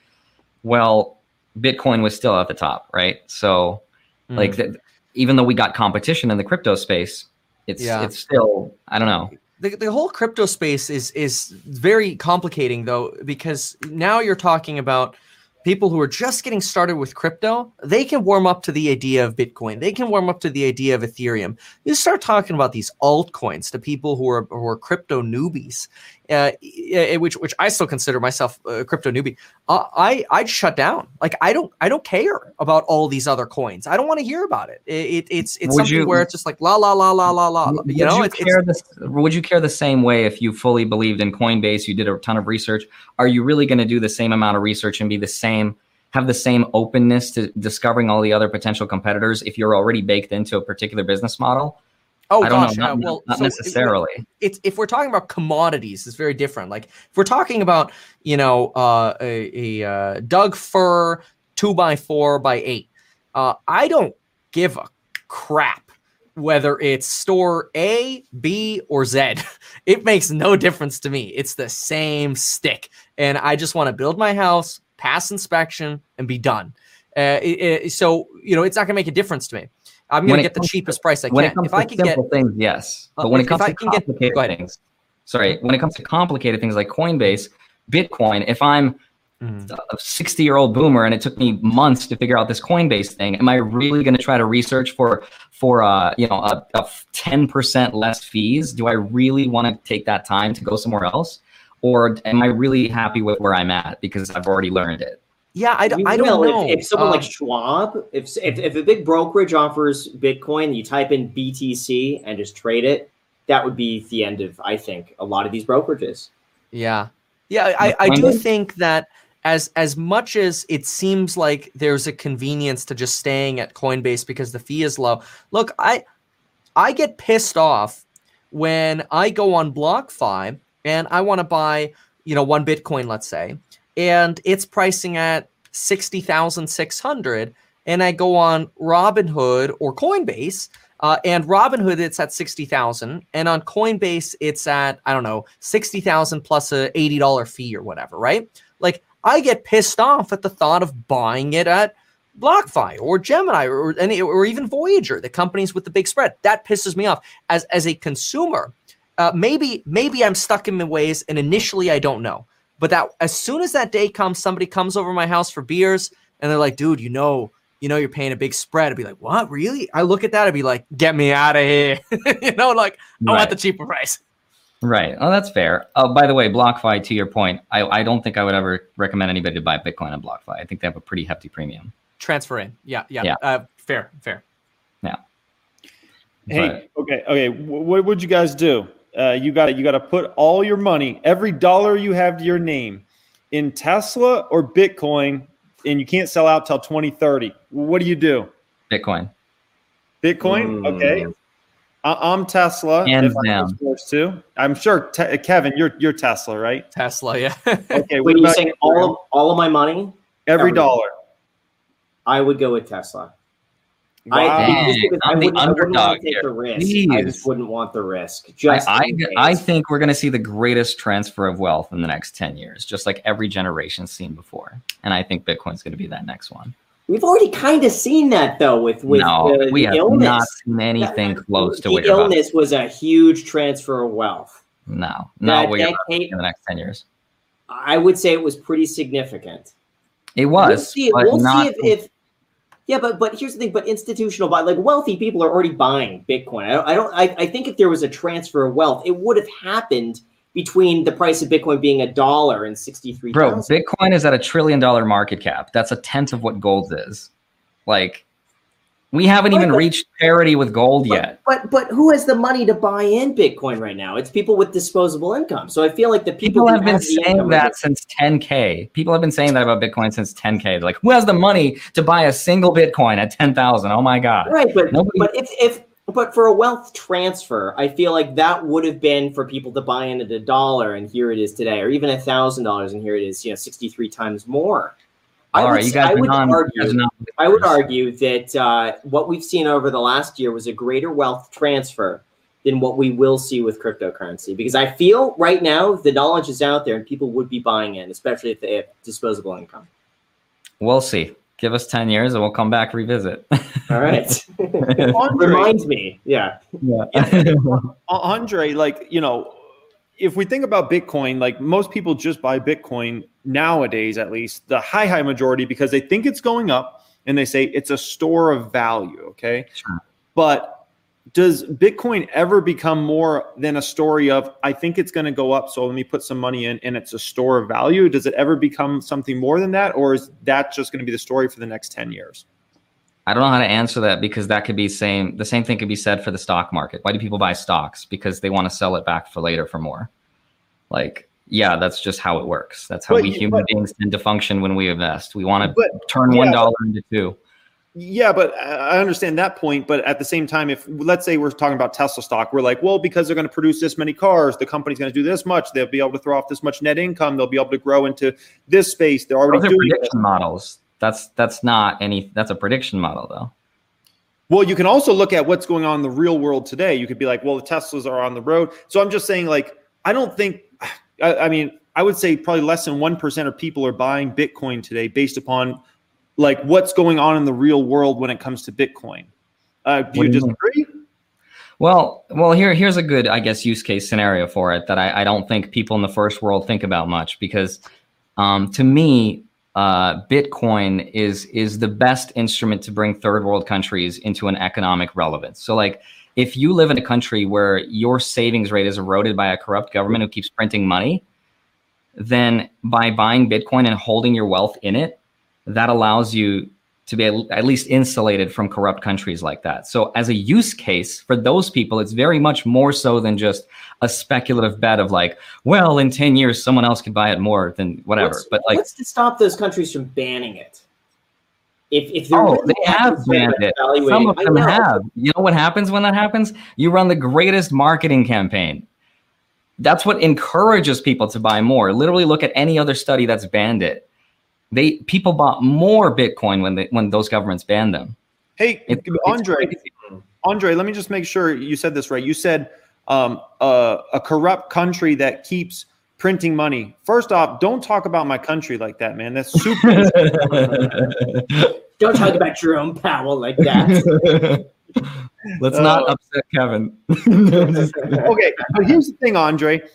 Well, Bitcoin was still at the top, right? So, mm. like, the, even though we got competition in the crypto space, it's yeah. it's still I don't know. The, the whole crypto space is is very complicating though because now you're talking about people who are just getting started with crypto, they can warm up to the idea of Bitcoin. They can warm up to the idea of Ethereum. You start talking about these altcoins to people who are who are crypto newbies, uh, which which I still consider myself a crypto newbie. Uh, I I'd shut down. Like I don't I don't care about all these other coins. I don't want to hear about it. it, it it's it's would something you, where it's just like la la la la la la. You know, you it's, care it's, the, would you care the same way if you fully believed in Coinbase? You did a ton of research. Are you really going to do the same amount of research and be the same? have the same openness to discovering all the other potential competitors if you're already baked into a particular business model Oh I gosh, know, not, uh, well, not so necessarily. It, it's if we're talking about commodities, it's very different. Like if we're talking about you know uh, a, a uh, Doug fir two by four by eight, uh, I don't give a crap whether it's store A, B, or Z. it makes no difference to me. It's the same stick, and I just want to build my house, pass inspection, and be done. Uh, it, it, so you know, it's not going to make a difference to me. I'm going to get the cheapest price I when can. It comes if to I can simple get things, yes, uh, but when it comes to complicated get, things, sorry, when it comes to complicated things like Coinbase, Bitcoin, if I'm mm. a 60 year old boomer and it took me months to figure out this Coinbase thing, am I really going to try to research for for uh, you know a, a 10% less fees? Do I really want to take that time to go somewhere else? Or am I really happy with where I'm at because I've already learned it? Yeah, I, I don't know. If, if someone um, like Schwab, if, if if a big brokerage offers Bitcoin, you type in BTC and just trade it, that would be the end of I think a lot of these brokerages. Yeah, yeah, I, I do think that as as much as it seems like there's a convenience to just staying at Coinbase because the fee is low. Look, I I get pissed off when I go on BlockFi and I want to buy, you know, one Bitcoin, let's say, and it's pricing at 60,600 and I go on Robinhood or Coinbase Uh, and Robinhood, it's at 60,000. And on Coinbase, it's at, I don't know, 60,000 plus a $80 fee or whatever, right? Like, I get pissed off at the thought of buying it at BlockFi or Gemini or any or even Voyager, the companies with the big spread. That pisses me off as as a consumer. Uh, maybe maybe I'm stuck in ways, and initially I don't know. But that as soon as that day comes, somebody comes over my house for beers, and they're like, "Dude, you know, you know, you're paying a big spread." I'd be like, "What? Really?" I look at that, I'd be like, "Get me out of here!" you know, like I want the cheaper price. Right. Oh, that's fair. Oh, by the way, BlockFi, to your point, I, I don't think I would ever recommend anybody to buy Bitcoin on BlockFi. I think they have a pretty hefty premium transfer in. Yeah, yeah, yeah. Uh, fair, fair. Yeah. Hey, but, okay, okay. What would you guys do? Uh, you got to you got to put all your money, every dollar you have to your name, in Tesla or Bitcoin, and you can't sell out till 2030. What do you do? Bitcoin. Bitcoin. Mm. Okay. I- am Tesla. Hands down. too. I'm sure te- Kevin, you're you're Tesla, right? Tesla, yeah. okay. Wait, you saying all of all of my money? Every, every dollar. I would go with Tesla. Wow. I, I'm the underdog here. The risk. I just wouldn't want the risk. Just I, I, I think we're going to see the greatest transfer of wealth in the next 10 years, just like every generation's seen before. And I think Bitcoin's going to be that next one. We've already kind of seen that though with with no, the, we the have illness. not seen anything that, close to the what illness was a huge transfer of wealth. No, not what in the next 10 years. I would say it was pretty significant. It was. We'll see, we'll see if, if yeah, but but here's the thing. But institutional buy, like wealthy people are already buying Bitcoin. I don't. I don't. I, I think if there was a transfer of wealth, it would have happened between the price of Bitcoin being a dollar and sixty three. Bro, Bitcoin is at a trillion dollar market cap. That's a tenth of what gold is. Like, we haven't even reached parity with gold but, yet. But but who has the money to buy in Bitcoin right now? It's people with disposable income. So I feel like the people, people have been saying that since 10k. People have been saying that about Bitcoin since 10k. like, who has the money to buy a single Bitcoin at 10,000? Oh my god. Right, but Nobody- but if if but for a wealth transfer, I feel like that would have been for people to buy in at a dollar, and here it is today, or even a thousand dollars, and here it is, you know, sixty-three times more. All I would, you guys I would argue, I would argue that uh, what we've seen over the last year was a greater wealth transfer than what we will see with cryptocurrency. Because I feel right now the knowledge is out there and people would be buying in, especially if they have disposable income. We'll see. Give us 10 years and we'll come back revisit. All right. Reminds me. Yeah. Yeah. Andre, like, you know, if we think about Bitcoin, like most people just buy Bitcoin nowadays, at least the high, high majority, because they think it's going up and they say it's a store of value. Okay. Sure. But does Bitcoin ever become more than a story of, I think it's going to go up. So let me put some money in and it's a store of value? Does it ever become something more than that? Or is that just going to be the story for the next 10 years? I don't know how to answer that because that could be same the same thing could be said for the stock market. Why do people buy stocks? Because they want to sell it back for later for more. Like, yeah, that's just how it works. That's how but, we human but, beings tend to function when we invest. We want to turn one dollar yeah, into two. Yeah, but I understand that point. But at the same time, if let's say we're talking about Tesla stock, we're like, well, because they're going to produce this many cars, the company's going to do this much. They'll be able to throw off this much net income. They'll be able to grow into this space. They're already Those doing prediction models. That's that's not any. That's a prediction model, though. Well, you can also look at what's going on in the real world today. You could be like, well, the Teslas are on the road. So I'm just saying, like, I don't think. I, I mean, I would say probably less than one percent of people are buying Bitcoin today based upon like what's going on in the real world when it comes to Bitcoin. Uh, do what you disagree? Well, well, here here's a good, I guess, use case scenario for it that I, I don't think people in the first world think about much because, um, to me, uh, Bitcoin is is the best instrument to bring third world countries into an economic relevance. So, like, if you live in a country where your savings rate is eroded by a corrupt government who keeps printing money, then by buying Bitcoin and holding your wealth in it, that allows you to be at least insulated from corrupt countries like that. So, as a use case for those people, it's very much more so than just a speculative bet of like, well, in 10 years, someone else could buy it more than whatever. What's, but like, what's to stop those countries from banning it? If, if oh, they have banned it. Some of them have. You know what happens when that happens? You run the greatest marketing campaign. That's what encourages people to buy more. Literally, look at any other study that's banned it they people bought more Bitcoin when they when those governments banned them. Hey, it's, Andre, it's Andre, let me just make sure you said this right. You said um, uh, a corrupt country that keeps printing money. First off, don't talk about my country like that, man. That's super. don't talk about Jerome Powell like that. Let's uh, not upset Kevin. okay, but here's the thing, Andre. What's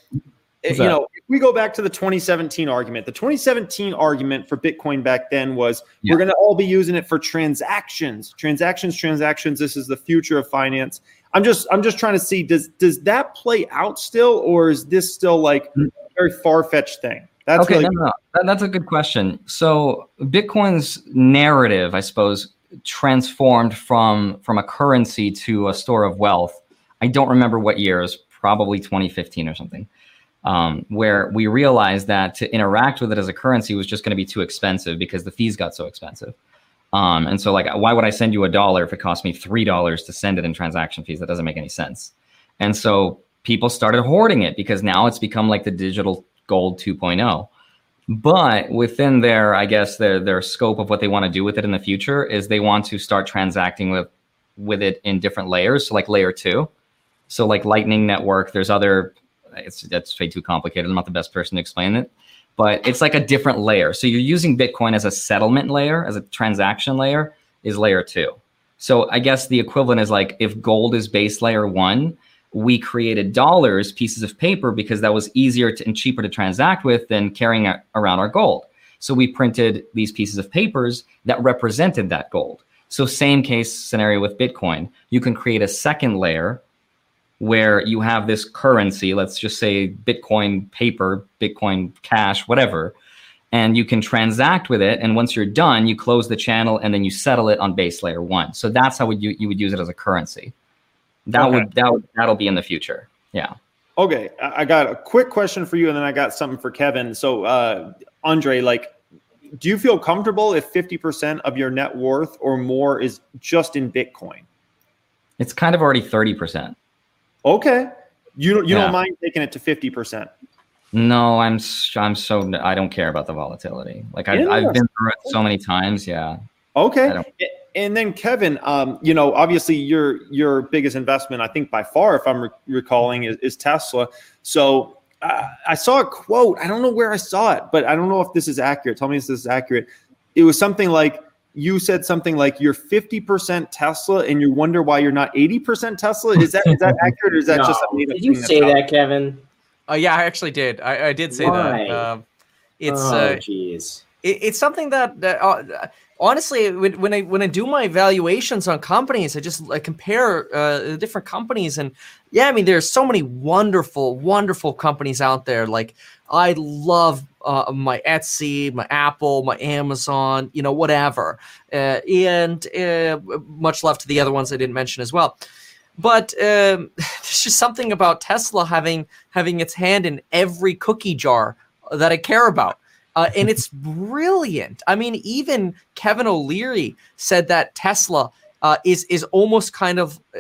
you that? know, if we go back to the 2017 argument, the 2017 argument for Bitcoin back then was yeah. we're going to all be using it for transactions, transactions, transactions. This is the future of finance. I'm just, I'm just trying to see does does that play out still, or is this still like mm. a very far fetched thing? That's okay. Really- no, no, that's a good question. So Bitcoin's narrative, I suppose, transformed from from a currency to a store of wealth. I don't remember what years, probably 2015 or something um, where we realized that to interact with it as a currency was just going to be too expensive because the fees got so expensive. Um, and so, like, why would I send you a dollar if it cost me three dollars to send it in transaction fees? That doesn't make any sense. And so people started hoarding it because now it's become like the digital gold 2.0. But within their, I guess, their their scope of what they want to do with it in the future is they want to start transacting with with it in different layers. So like layer two. So like Lightning Network, there's other it's that's way too complicated. I'm not the best person to explain it, but it's like a different layer. So you're using Bitcoin as a settlement layer, as a transaction layer, is layer two. So I guess the equivalent is like if gold is base layer one, we created dollars, pieces of paper, because that was easier to, and cheaper to transact with than carrying around our gold. So we printed these pieces of papers that represented that gold. So same case scenario with Bitcoin. You can create a second layer where you have this currency, let's just say Bitcoin paper, Bitcoin cash, whatever, and you can transact with it. And once you're done, you close the channel and then you settle it on base layer one. So that's how you, you would use it as a currency. That okay. would that would, that'll be in the future. Yeah. Okay, I got a quick question for you, and then I got something for Kevin. So, uh, Andre, like, do you feel comfortable if fifty percent of your net worth or more is just in Bitcoin? It's kind of already thirty percent. Okay. You don't you yeah. don't mind taking it to 50%. No, I'm I'm so I don't care about the volatility. Like I've, I've been through it so many times. Yeah. Okay. And then Kevin, um, you know, obviously your your biggest investment, I think by far, if I'm re- recalling, is, is, Tesla. So uh, I saw a quote. I don't know where I saw it, but I don't know if this is accurate. Tell me if this is accurate. It was something like you said something like you're 50% Tesla and you wonder why you're not 80% Tesla. Is that is that accurate or is that no. just a Did you say that, Kevin? Uh, yeah, I actually did. I, I did say why? that. Uh, it's oh, uh, jeez. It, it's something that, that uh, honestly, when, when I when I do my evaluations on companies, I just I compare uh, different companies, and yeah, I mean, there's so many wonderful, wonderful companies out there. Like I love uh, my Etsy, my Apple, my Amazon, you know, whatever. Uh, and uh, much love to the other ones I didn't mention as well. But um, there's just something about Tesla having having its hand in every cookie jar that I care about. Uh, and it's brilliant. I mean, even Kevin O'Leary said that Tesla uh, is is almost kind of uh,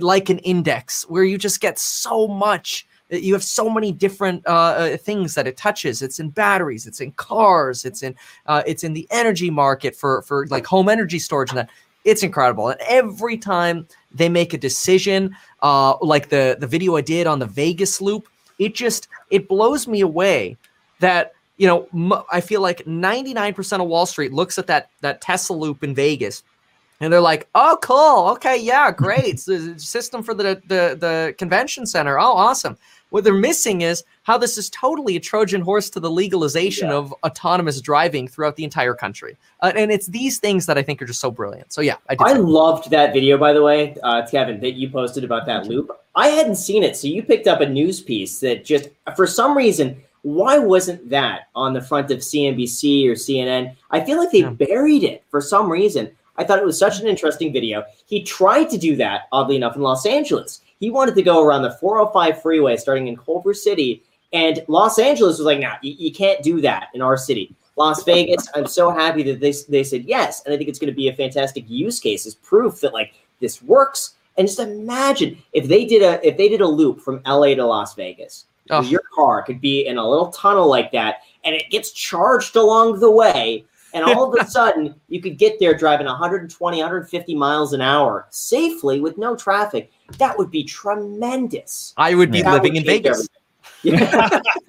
like an index where you just get so much you have so many different uh, uh, things that it touches. It's in batteries, it's in cars, it's in uh, it's in the energy market for for like home energy storage and that. It's incredible. And every time they make a decision, uh, like the the video I did on the Vegas loop, it just it blows me away that you know m- I feel like 99% of Wall Street looks at that that Tesla loop in Vegas and they're like, "Oh, cool. Okay, yeah, great. the system for the, the the convention center. Oh, awesome." What they're missing is how this is totally a Trojan horse to the legalization yeah. of autonomous driving throughout the entire country. Uh, and it's these things that I think are just so brilliant. So yeah, I, I loved that video, by the way, uh, Kevin, that you posted about that loop. I hadn't seen it, so you picked up a news piece that just for some reason. Why wasn't that on the front of CNBC or CNN? I feel like they yeah. buried it for some reason. I thought it was such an interesting video. He tried to do that, oddly enough, in Los Angeles. He wanted to go around the 405 freeway starting in Culver City. And Los Angeles was like, nah, you, you can't do that in our city. Las Vegas, I'm so happy that they, they said yes. And I think it's going to be a fantastic use case as proof that like this works. And just imagine if they did a if they did a loop from LA to Las Vegas, oh. your car could be in a little tunnel like that, and it gets charged along the way And all of a sudden, you could get there driving 120, 150 miles an hour safely with no traffic. That would be tremendous. I would be That living would in Vegas. Yeah.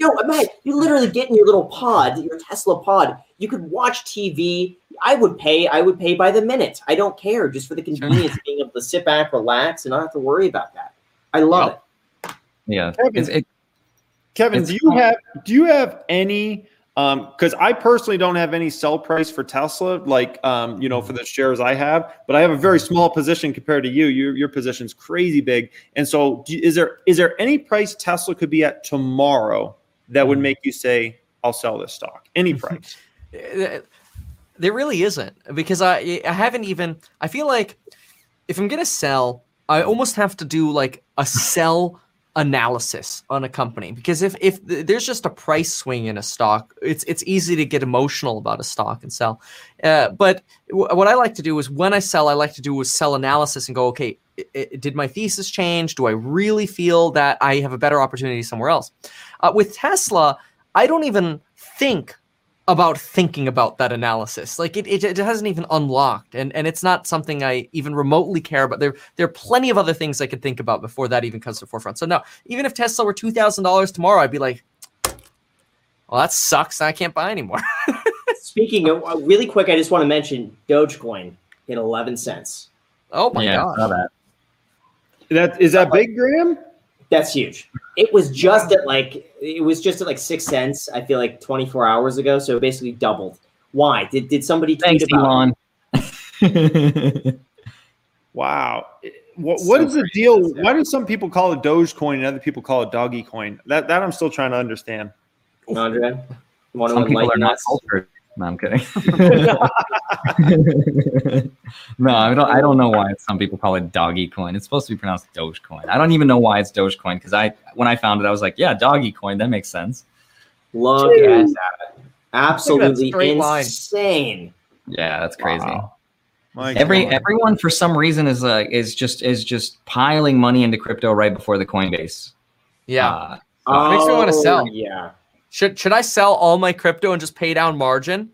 no, man, you literally get in your little pod, your Tesla pod. You could watch TV. I would pay. I would pay by the minute. I don't care, just for the convenience of being able to sit back, relax, and not have to worry about that. I love Yep. it. yeah. Kevin, It's, it, Kevin, It's do you fun. have do you have any um because I personally don't have any sell price for Tesla, like um, you know, for the shares I have, but I have a very small position compared to you. Your your position's crazy big. And so do, is there is there any price Tesla could be at tomorrow that would make you say, I'll sell this stock? Any price. There really isn't because I I haven't even I feel like if I'm gonna sell, I almost have to do like a sell analysis on a company because if if there's just a price swing in a stock, it's it's easy to get emotional about a stock and sell. Uh, but w- what I like to do is when I sell, I like to do a sell analysis and go, okay, i- i- did my thesis change? Do I really feel that I have a better opportunity somewhere else? Uh, with Tesla, I don't even think about thinking about that analysis. Like it, it, it hasn't even unlocked, and and it's not something I even remotely care about. There there are plenty of other things I could think about before that even comes to the forefront. So no, even if Tesla were two thousand dollars tomorrow, I'd be like, well, that sucks. I can't buy anymore. Speaking of uh, really quick, I just want to mention Dogecoin hit 11 cents. oh my yeah, god. saw that. that is that big, Graham? That's huge. It was just at like it was just at like six cents. I feel like 24 hours ago, so it basically doubled. Why did did somebody tweet Thanks, about? Elon. Wow. What, It's what so is the crazy. deal? Why do some people call it Dogecoin and other people call it Doggy Coin? That that I'm still trying to understand. Andre, you want to Some people are not cultured. No, I'm kidding. no, I don't. I don't know why some people call it doggy coin. It's supposed to be pronounced Dogecoin. I don't even know why it's Dogecoin because I, when I found it, I was like, yeah, doggy coin. That makes sense. Look at that. Absolutely straight line. insane. Yeah, that's crazy. Wow. My Every God. everyone for some reason is uh, is just is just piling money into crypto right before the Coinbase. Yeah. Uh, Makes me wanna Oh, sell. Yeah. Should should I sell all my crypto and just pay down margin?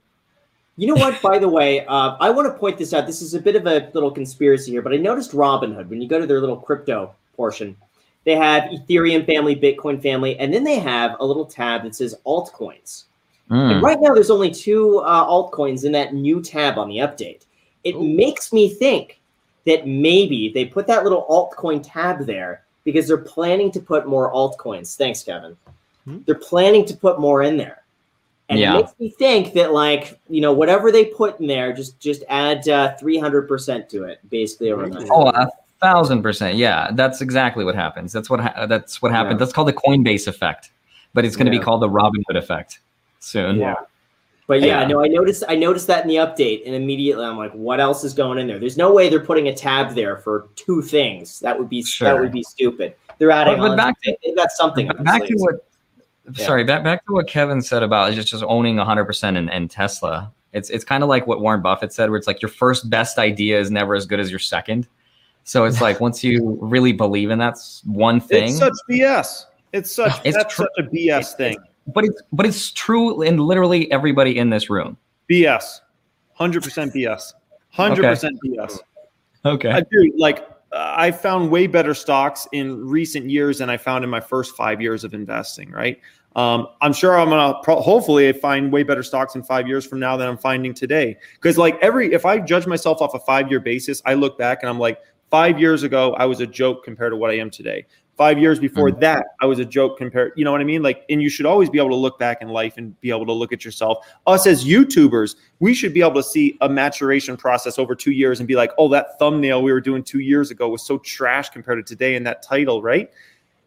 You know what? By the way, uh, I want to point this out. This is a bit of a little conspiracy here, but I noticed Robinhood when you go to their little crypto portion, they have Ethereum family, Bitcoin family, and then they have a little tab that says altcoins. mm. And right now, there's only two uh, altcoins in that new tab on the update. It Ooh. makes me think that maybe they put that little altcoin tab there because they're planning to put more altcoins. Thanks, Kevin. Hmm. They're planning to put more in there. And Yeah. it makes me think that, like, you know, whatever they put in there, just just add uh, 300% to it, basically over time. Oh, a thousand percent. Yeah, that's exactly what happens. That's what ha- that's what happened. Yeah. That's called the Coinbase effect, but it's going to Yeah. be called the Robinhood effect soon. Yeah. But yeah, Yeah. no, I noticed I noticed that in the update, and immediately I'm like, what else is going in there? There's no way they're putting a tab there for two things. That would be that would be stupid. They're adding But- but on. back to- they've got something. But back to what Yeah. sorry back, back to what kevin said about just, just owning 100% in, in tesla it's it's kind of like what warren buffett said where it's like your first best idea is never as good as your second so it's like once you really believe in that s- one thing It's such BS. It's such It's that's true. such a BS thing. but it's but it's true in literally everybody in this room BS. Hundred percent BS. Hundred percent BS. okay I do like I found way better stocks in recent years than I found in my first five years of investing. Right. Um, I'm sure I'm gonna pro- hopefully find way better stocks in five years from now than I'm finding today. Because like every if I judge myself off a five year basis, I look back and I'm like, five years ago I was a joke compared to what I am today. Five years before that, I was a joke compared. You know what I mean? Like, and you should always be able to look back in life and be able to look at yourself. Us as YouTubers, we should be able to see a maturation process over two years and be like, oh, that thumbnail we were doing two years ago was so trash compared to today in that title, right?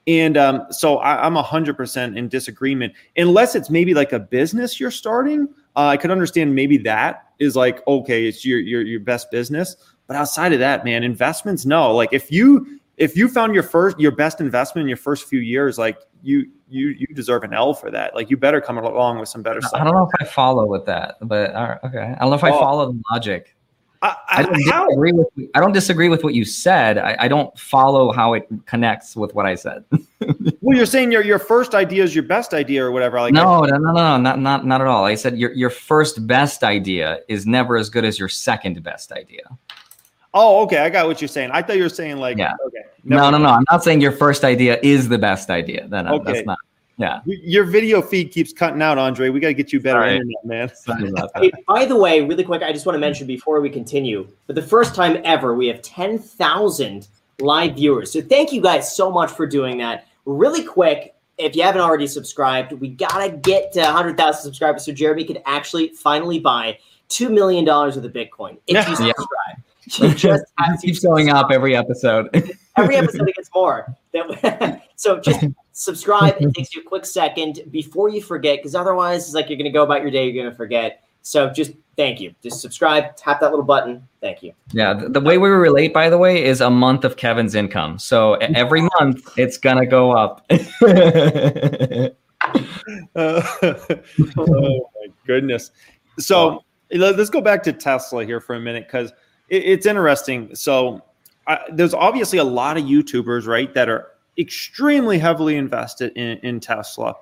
And um, so I, I'm 100% in disagreement, unless it's maybe like a business you're starting. Uh, I could understand maybe that is like, okay, it's your, your, your best business. But outside of that, man, investments, no. Like if you, if you found your first, your best investment in your first few years, like you, you, you deserve an L for that. Like you better come along with some better stuff. i don't know if i follow with that but right, okay i don't know if i Oh. follow the logic I, I, don't disagree with I don't disagree with what you said. I, I don't follow how it connects with what I said. well, you're saying your your first idea is your best idea or whatever. Like no, no, no, no, not not not at all. I said your your first best idea is never as good as your second best idea. Oh, okay. I got what you're saying. I thought you were saying like yeah. Okay. No, no, no. I'm not saying your first idea is the best idea. Then uh, okay. that's not. Yeah. Your video feed keeps cutting out, Andre. We got to get you better Sorry. internet, man. hey, by the way, really quick, I just want to mention before we continue, for the first time ever, we have 10,000 live viewers. So thank you guys so much for doing that. Really quick, if you haven't already subscribed, we got to get to 100,000 subscribers so Jeremy can actually finally buy $2 million worth of the Bitcoin if you subscribe. Yeah. You just keeps going up every episode. every episode it gets more. so just subscribe. It takes you a quick second before you forget, because otherwise it's like you're going to go about your day, you're going to forget. So just thank you. Just subscribe, tap that little button. Thank you. Yeah, the, the way we relate, by the way, is a month of Kevin's income. So every month it's gonna go up. uh, oh my goodness. So let's go back to Tesla here for a minute because it, it's interesting. So uh, there's obviously a lot of YouTubers, right, that are extremely heavily invested in, in Tesla.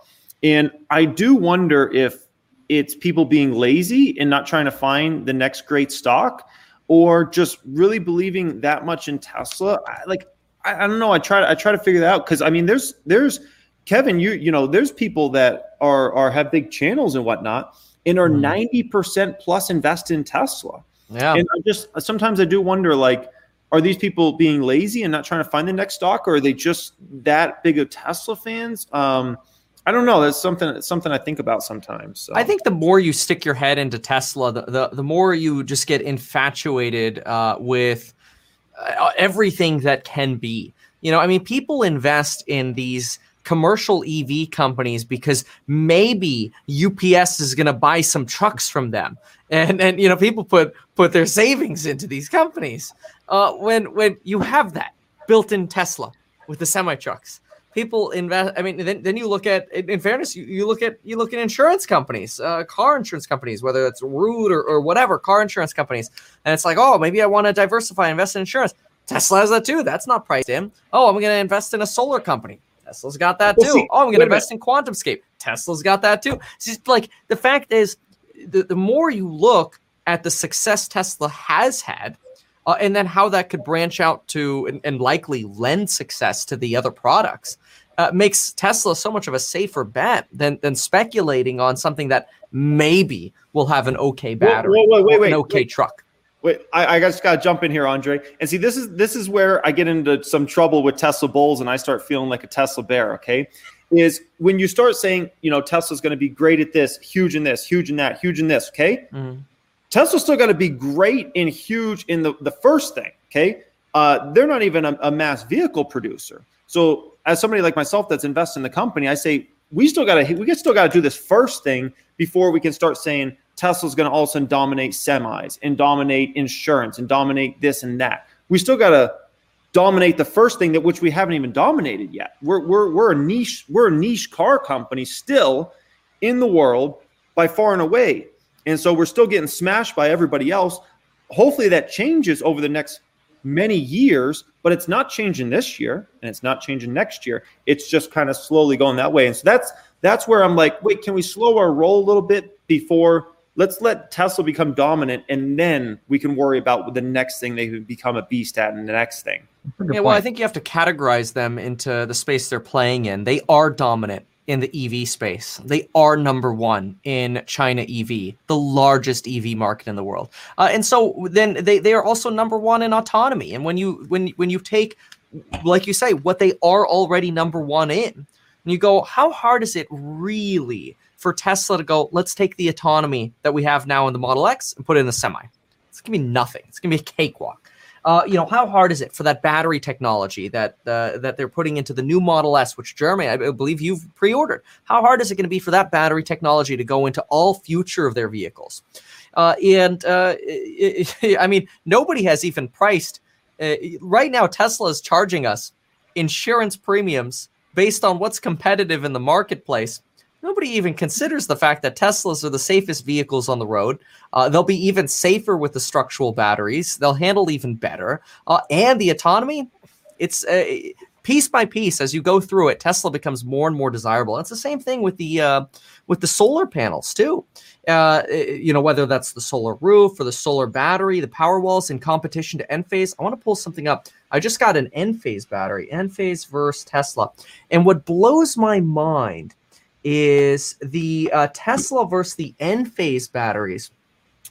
And I do wonder if it's people being lazy and not trying to find the next great stock or just really believing that much in Tesla. I, like, I, I, don't know. I try to, I try to figure that out. Cause I mean, there's, there's Kevin, you, you know, there's people that are, are have big channels and whatnot and are mm. 90% plus invested in Tesla. Yeah. And I just, sometimes I do wonder like, are these people being lazy and not trying to find the next stock, or are they just that big of Tesla fans? Um, I don't know. That's something something I think about sometimes. So. I think the more you stick your head into Tesla, the the, the more you just get infatuated uh, with uh, everything that can be. You know, I mean, people invest in these commercial EV companies because maybe UPS is going to buy some trucks from them, and and you know, people put put their savings into these companies uh, when when you have that built in Tesla with the semi trucks. People invest. I mean, then, then you look at. In fairness, you, you look at you look at insurance companies, uh, car insurance companies, whether it's Root or, or whatever, car insurance companies, and it's like, oh, maybe I want to diversify, invest in insurance. Tesla has that too. That's not priced in. Oh, I'm going to invest in a solar company. Tesla's got that too. See, oh, I'm going to invest in QuantumScape. Tesla's got that too. It's just like the fact is, the, the more you look at the success Tesla has had, uh, and then how that could branch out to and, and likely lend success to the other products uh, makes Tesla so much of a safer bet than than speculating on something that maybe will have an okay battery, wait, wait, wait, wait, an okay wait. truck. Wait, I, I just got to jump in here, Andre. And see, this is this is where I get into some trouble with Tesla bulls, and I start feeling like a Tesla bear. Okay, is when you start saying, you know, Tesla's going to be great at this, huge in this, huge in that, huge in this. Okay, mm-hmm. Tesla's still got to be great and huge in the, the first thing. Okay. Uh, they're not even a, a, mass vehicle producer. So as somebody like myself that's invested in the company, I say we still got to we still got to do this first thing before we can start saying Tesla's going to all of a sudden dominate semis and dominate insurance and dominate this and that. We still got to dominate the first thing that which we haven't even dominated yet. We're we're we're a niche we're a niche car company still in the world by far and away. And so we're still getting smashed by everybody else. Hopefully that changes over the next many years, but it's not changing this year and it's not changing next year. It's just kind of slowly going that way. And so that's that's where I'm like, wait, can we slow our roll a little bit before let's let Tesla become dominant and then we can worry about the next thing they become a beast at and the next thing. Yeah, well, I think you have to categorize them into the space they're playing in. They are dominant in the EV space. They are number one in China EV, the largest EV market in the world. Uh, and so then they, they are also number one in autonomy. And when you when when you take, like you say, what they are already number one in, and you go, how hard is it really for Tesla to go? Let's take the autonomy that we have now in the Model X and put it in the semi. It's gonna be nothing. It's gonna be a cakewalk. Uh, you know, how hard is it for that battery technology that uh, that they're putting into the new Model S, which Jeremy, I believe you've pre-ordered? How hard is it going to be for that battery technology to go into all future of their vehicles? Uh, and uh, it, it, I mean, nobody has even priced. Uh, right now, Tesla is charging us insurance premiums based on what's competitive in the marketplace Nobody even considers the fact that Teslas are the safest vehicles on the road. Uh, they'll be even safer with the structural batteries. They'll handle even better. Uh, and the autonomy, it's uh, piece by piece as you go through it. Tesla becomes more and more desirable. it's the same thing with the uh, with the solar panels too. Uh, you know whether that's the solar roof or the solar battery, the Powerwalls in competition to Enphase. I want to pull something up. I just got an Enphase battery, Enphase versus Tesla, and what blows my mind is the uh, Tesla versus the Enphase batteries.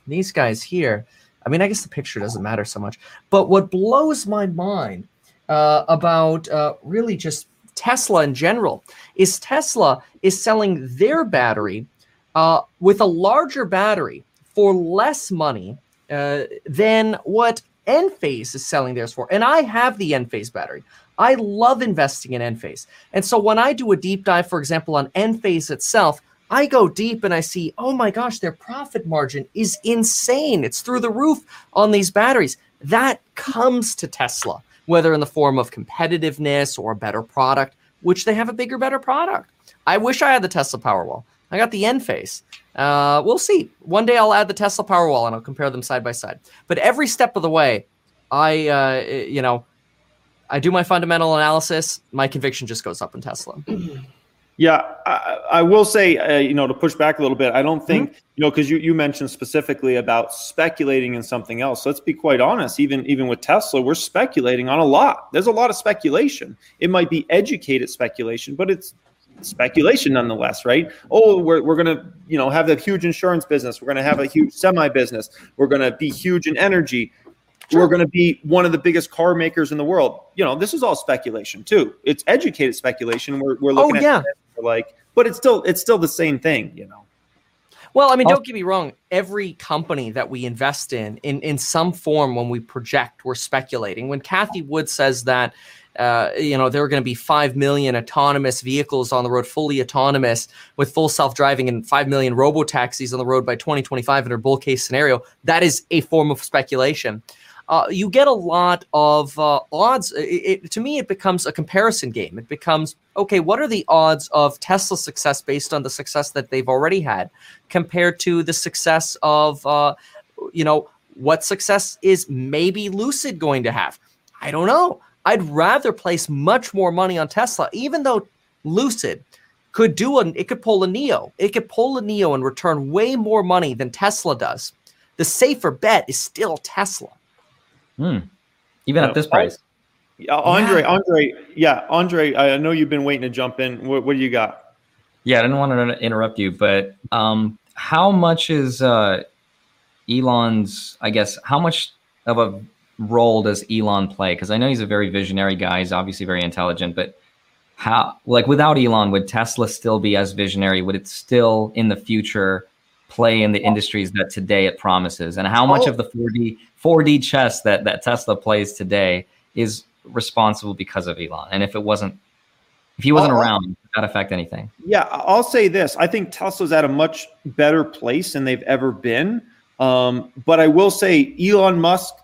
These guys here. I mean, I guess the picture doesn't matter so much. But what blows my mind uh, about uh, really just Tesla in general is Tesla is selling their battery uh, with a larger battery for less money uh, than what Enphase is selling theirs for. And I have the Enphase battery. I love investing in Enphase. And so when I do a deep dive, for example, on Enphase itself, I go deep and I see, oh my gosh, their profit margin is insane. It's through the roof on these batteries. That comes to Tesla, whether in the form of competitiveness or a better product, which they have a bigger, better product. I wish I had the Tesla Powerwall. I got the Enphase. Uh, we'll see. One day I'll add the Tesla Powerwall and I'll compare them side by side. But every step of the way, I, uh, you know, I do my fundamental analysis. My conviction just goes up in Tesla. Yeah, I, I will say, uh, you know, to push back a little bit, I don't think, mm-hmm. you know, because you, you mentioned specifically about speculating in something else. Let's be quite honest. Even even with Tesla, we're speculating on a lot. There's a lot of speculation. It might be educated speculation, but it's speculation nonetheless, right? Oh, we're, we're going to, you know, have a huge insurance business. We're going to have a huge semi business. We're going to be huge in energy. Sure. We're going to be one of the biggest car makers in the world. You know, this is all speculation too. It's educated speculation. We're, we're looking oh, yeah. at like, but it's still it's still the same thing, you know. Well, I mean, don't get me wrong. Every company that we invest in, in in some form, when we project, we're speculating. When Cathie Wood says that, uh, you know, there are going to be five million autonomous vehicles on the road, fully autonomous, with full self-driving, and five million robo taxis on the road by 2025 in her bull case scenario, that is a form of speculation uh, you get a lot of uh, odds. It, it, to me, it becomes a comparison game. It becomes okay. What are the odds of Tesla's success based on the success that they've already had, compared to the success of, uh, you know, what success is maybe Lucid going to have? I don't know. I'd rather place much more money on Tesla, even though Lucid could do an it could pull a NIO It could pull a NIO and return way more money than Tesla does. The safer bet is still Tesla. Hmm. Even at this price. Uh, Andre, yeah. Andre, yeah, Andre. I know you've been waiting to jump in. What, what do you got? Yeah, I didn't want to interrupt you, but um, how much is uh, Elon's? I guess how much of a role does Elon play? Because I know he's a very visionary guy. He's obviously very intelligent, but how, like, without Elon, would Tesla still be as visionary? Would it still in the future play in the industries that today it promises? And how much oh. of the 4D 4D chess that that Tesla plays today is responsible because of Elon. And if it wasn't, if he wasn't uh, around, that affect anything? Yeah, I'll say this: I think Tesla's at a much better place than they've ever been. Um, but I will say, Elon Musk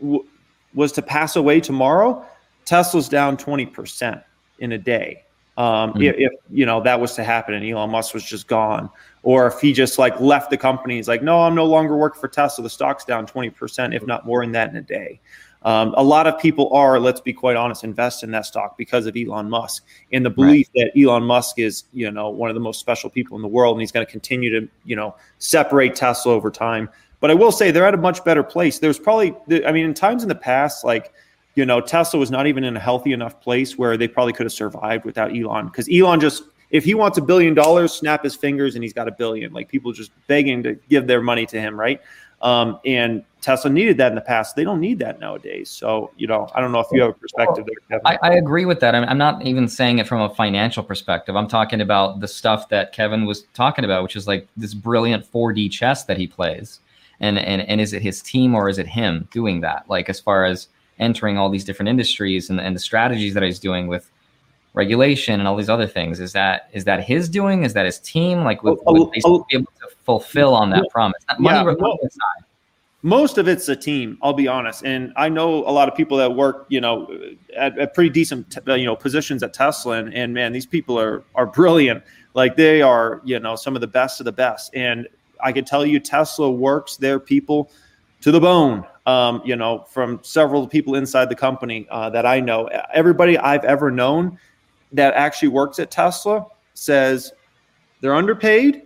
w- was to pass away tomorrow. Tesla's down twenty percent in a day. Um, mm-hmm. if, if, you know that was to happen and Elon Musk was just gone, or if he just like left the company, he's like, no, I'm no longer working for Tesla. The stock's down 20%, if not more, in that in a day. Um, a lot of people are, let's be quite honest, invest in that stock because of Elon Musk and the belief right. that Elon Musk is, you know, one of the most special people in the world, and he's going to continue to, you know, separate Tesla over time. But I will say they're at a much better place. There's probably, I mean, in times in the past, like you know, Tesla was not even in a healthy enough place where they probably could have survived without Elon. Because Elon just, if he wants a billion dollars, snap his fingers and he's got a billion. Like people just begging to give their money to him, right? Um, and Tesla needed that in the past. They don't need that nowadays. So, you know, I don't know if you have a perspective there. I, I, agree with that. I'm, I'm not even saying it from a financial perspective. I'm talking about the stuff that Kevin was talking about, which is like this brilliant 4D chess that he plays. And, and, and is it his team or is it him doing that? Like, as far as, entering all these different industries and, and the strategies that he's doing with regulation and all these other things. Is that is that his doing? Is that his team? Like would, would they be able to fulfill on that promise? Money yeah, well, most of it's a team i'll be honest. And i know a lot of people that work you know at, at pretty decent you know positions at tesla. And, and man these people are are brilliant. Like they are, you know, some of the best of the best. And I can tell you, Tesla works their people to the bone. Um, you know, from several people inside the company uh, that I know, everybody I've ever known that actually works at Tesla says they're underpaid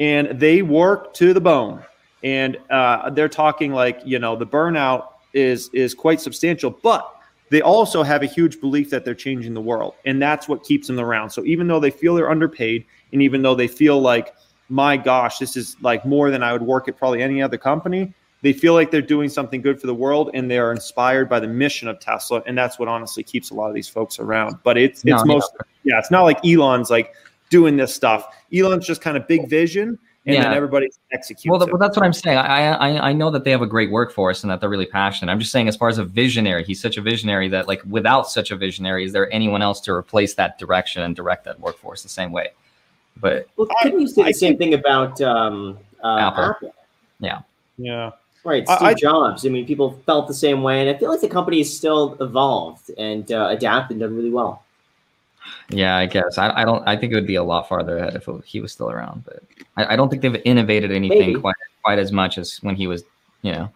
and they work to the bone. And uh, they're talking like, you know, the burnout is is quite substantial, but they also have a huge belief that they're changing the world. And that's what keeps them around. So even though they feel they're underpaid, and even though they feel like, my gosh, this is like more than I would work at probably any other company, they feel like they're doing something good for the world and they are inspired by the mission of Tesla. And that's what honestly keeps a lot of these folks around. But it's it's no, most yeah, it's not like Elon's like doing this stuff. Elon's just kind of big vision and yeah. then everybody executes. Well, well, that's what I'm saying. I, I I know that they have a great workforce and that they're really passionate. I'm just saying, as far as a visionary, he's such a visionary that like without such a visionary, is there anyone else to replace that direction and direct that workforce the same way? But well, couldn't you say I, the same thing about um, uh, Apple. Apple? Yeah. Yeah. Right, Steve I, Jobs. I mean, people felt the same way, and I feel like the company is still evolved and uh, adapted and done really well. Yeah, I guess I, I don't. I think it would be a lot farther ahead if he was still around, but I, I don't think they've innovated anything Maybe. quite quite as much as when he was. You know,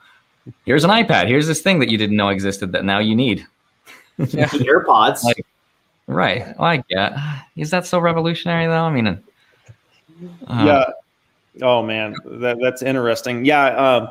here's an iPad. Here's this thing that you didn't know existed that now you need. yeah. AirPods. Like, right. Well, I get. Is that so revolutionary though? I mean, uh, yeah. Oh man, that, that's interesting. Yeah. Um,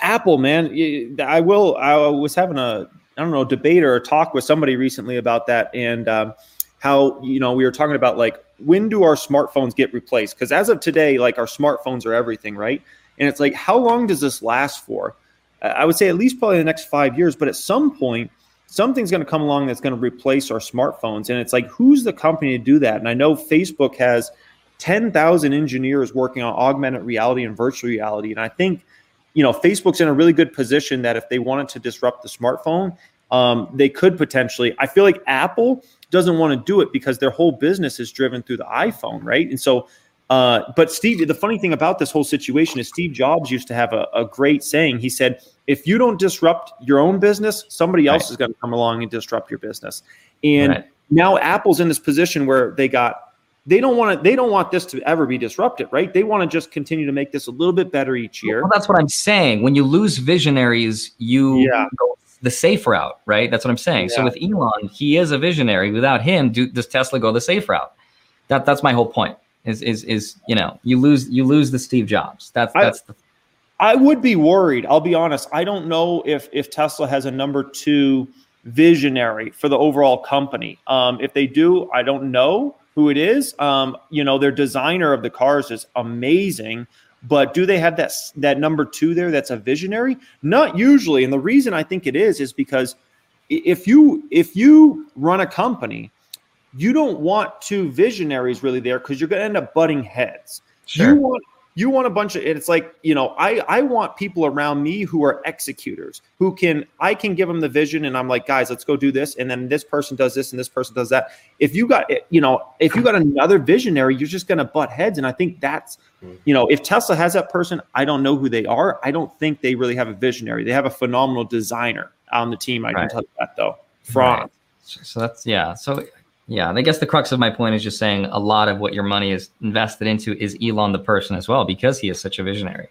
Apple, man, I will. I was having a I don't know debate or a talk with somebody recently about that, and um, how you know we were talking about like when do our smartphones get replaced? Because as of today, like our smartphones are everything, right? And it's like how long does this last for? I would say at least probably the next five years, but at some point something's going to come along that's going to replace our smartphones. And it's like, who's the company to do that? And I know Facebook has 10,000 engineers working on augmented reality and virtual reality. And I think you know, Facebook's in a really good position that if they wanted to disrupt the smartphone, um, they could potentially. I feel like Apple doesn't want to do it because their whole business is driven through the iPhone, right? And so, uh, but Steve, the funny thing about this whole situation is Steve Jobs used to have a, a great saying. He said, "If you don't disrupt your own business, somebody else right. is going to come along and disrupt your business." And right. now Apple's in this position where they got they don't want to they don't want this to ever be disrupted right? They want to just continue to make this a little bit better each year. well, that's what i'm saying. When you lose visionaries you yeah. go the safe route right? That's what i'm saying. Yeah. so with elon he is a visionary. Without him do, does tesla go the safe route? That that's my whole point is is is you know you lose you lose the steve jobs. That's that's I, the I would be worried i'll be honest. I don't know if if tesla has a number two visionary for the overall company. Um if they do i don't know who it is. Um, you know, their designer of the cars is amazing, but do they have that that number two there that's a visionary? Not usually. And the reason I think it is is because if you if you run a company, you don't want two visionaries really there because you're going to end up butting heads. Sure. You want you want a bunch of it's like you know i i want people around me who are executors who can i can give them the vision and i'm like guys let's go do this and then this person does this and this person does that. If you got eh, you know if you got another visionary you're just going to butt heads and i think that's mm-hmm. you know if tesla has that person i don't know who they are. I don't think they really have a visionary. They have a phenomenal designer on the team i right. can tell you that though. From right. so that's yeah. So yeah, and I guess the crux of my point is just saying a lot of what your money is invested into is Elon the person as well because he is such a visionary,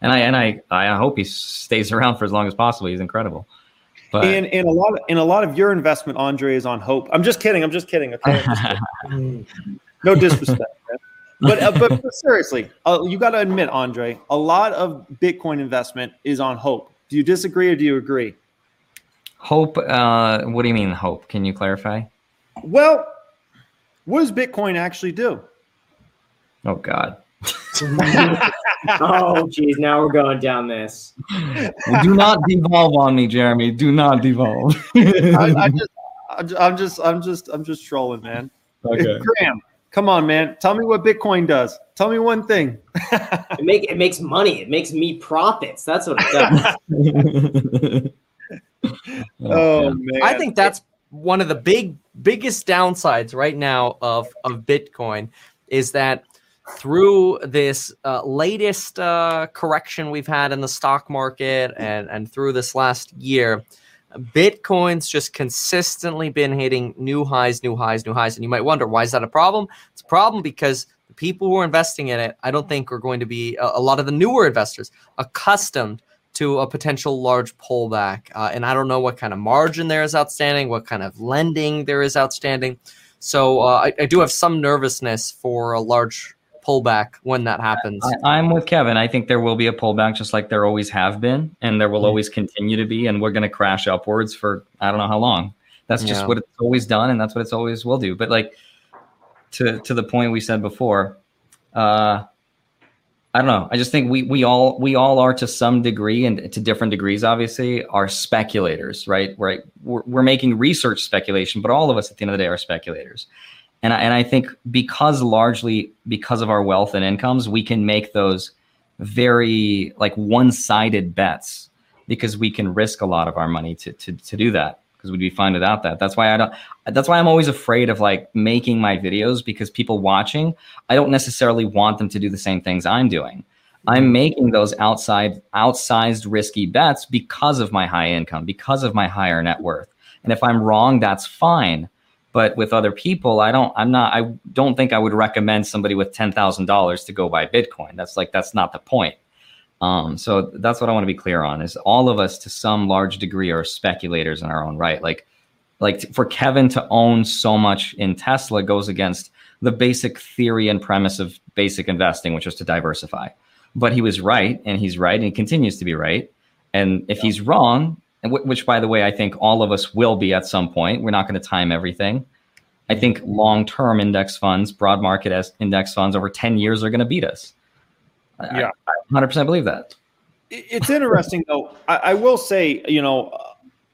and I and I I hope he stays around for as long as possible. He's incredible. But and, and a lot of, and a lot of your investment, Andre, is on hope. I'm just kidding. I'm just kidding. Okay, just kidding. no disrespect, but, uh, but but seriously, uh, you got to admit, Andre, a lot of Bitcoin investment is on hope. Do you disagree or do you agree? Hope. Uh, what do you mean hope? Can you clarify? Well, what does Bitcoin actually do? Oh God. oh geez, now we're going down this. do not devolve on me, Jeremy. Do not devolve. I, I just, I'm just, I'm just, I'm just trolling, man. Okay. Graham, come on, man. Tell me what Bitcoin does. Tell me one thing. it make it makes money. It makes me profits. That's what it does. oh man. I think that's one of the big biggest downsides right now of of Bitcoin is that through this uh, latest uh, correction we've had in the stock market and and through this last year, Bitcoin's just consistently been hitting new highs, new highs, new highs. And you might wonder, why is that a problem? It's a problem because the people who are investing in it, I don't think are going to be a, a lot of the newer investors accustomed to a potential large pullback. Uh, and I don't know what kind of margin there is outstanding, what kind of lending there is outstanding. So uh, I, I, do have some nervousness for a large pullback when that happens. I, am with Kevin. I think there will be a pullback, just like there always have been, and there will mm-hmm. always continue to be. And we're going to crash upwards for I don't know how long. That's just yeah. what it's always done, and that's what it's always will do. But like to to the point we said before, uh, I don't know. I just think we we all we all are to some degree and to different degrees, obviously, are speculators, right? Right. We're, we're making research speculation, but all of us at the end of the day are speculators. And I, and I think because largely because of our wealth and incomes, we can make those very like one-sided bets because we can risk a lot of our money to to to do that because we'd be fine without that. That's why I don't. That's why I'm always afraid of like making my videos because people watching, I don't necessarily want them to do the same things I'm doing. I'm mm-hmm. making those outside outsized risky bets because of my high income, because of my higher net worth. And if I'm wrong, that's fine but with other people i don't i'm not i don't think i would recommend somebody with $10000 to go buy bitcoin that's like that's not the point um, so that's what i want to be clear on is all of us to some large degree are speculators in our own right like like for kevin to own so much in tesla goes against the basic theory and premise of basic investing which is to diversify but he was right and he's right and he continues to be right and if yeah. he's wrong and w- which, by the way, I think all of us will be at some point. We're not going to time everything. I think long term index funds, broad market as index funds over 10 years are going to beat us. Yeah. I, I 100% believe that. It's interesting, though. I, I, will say, you know,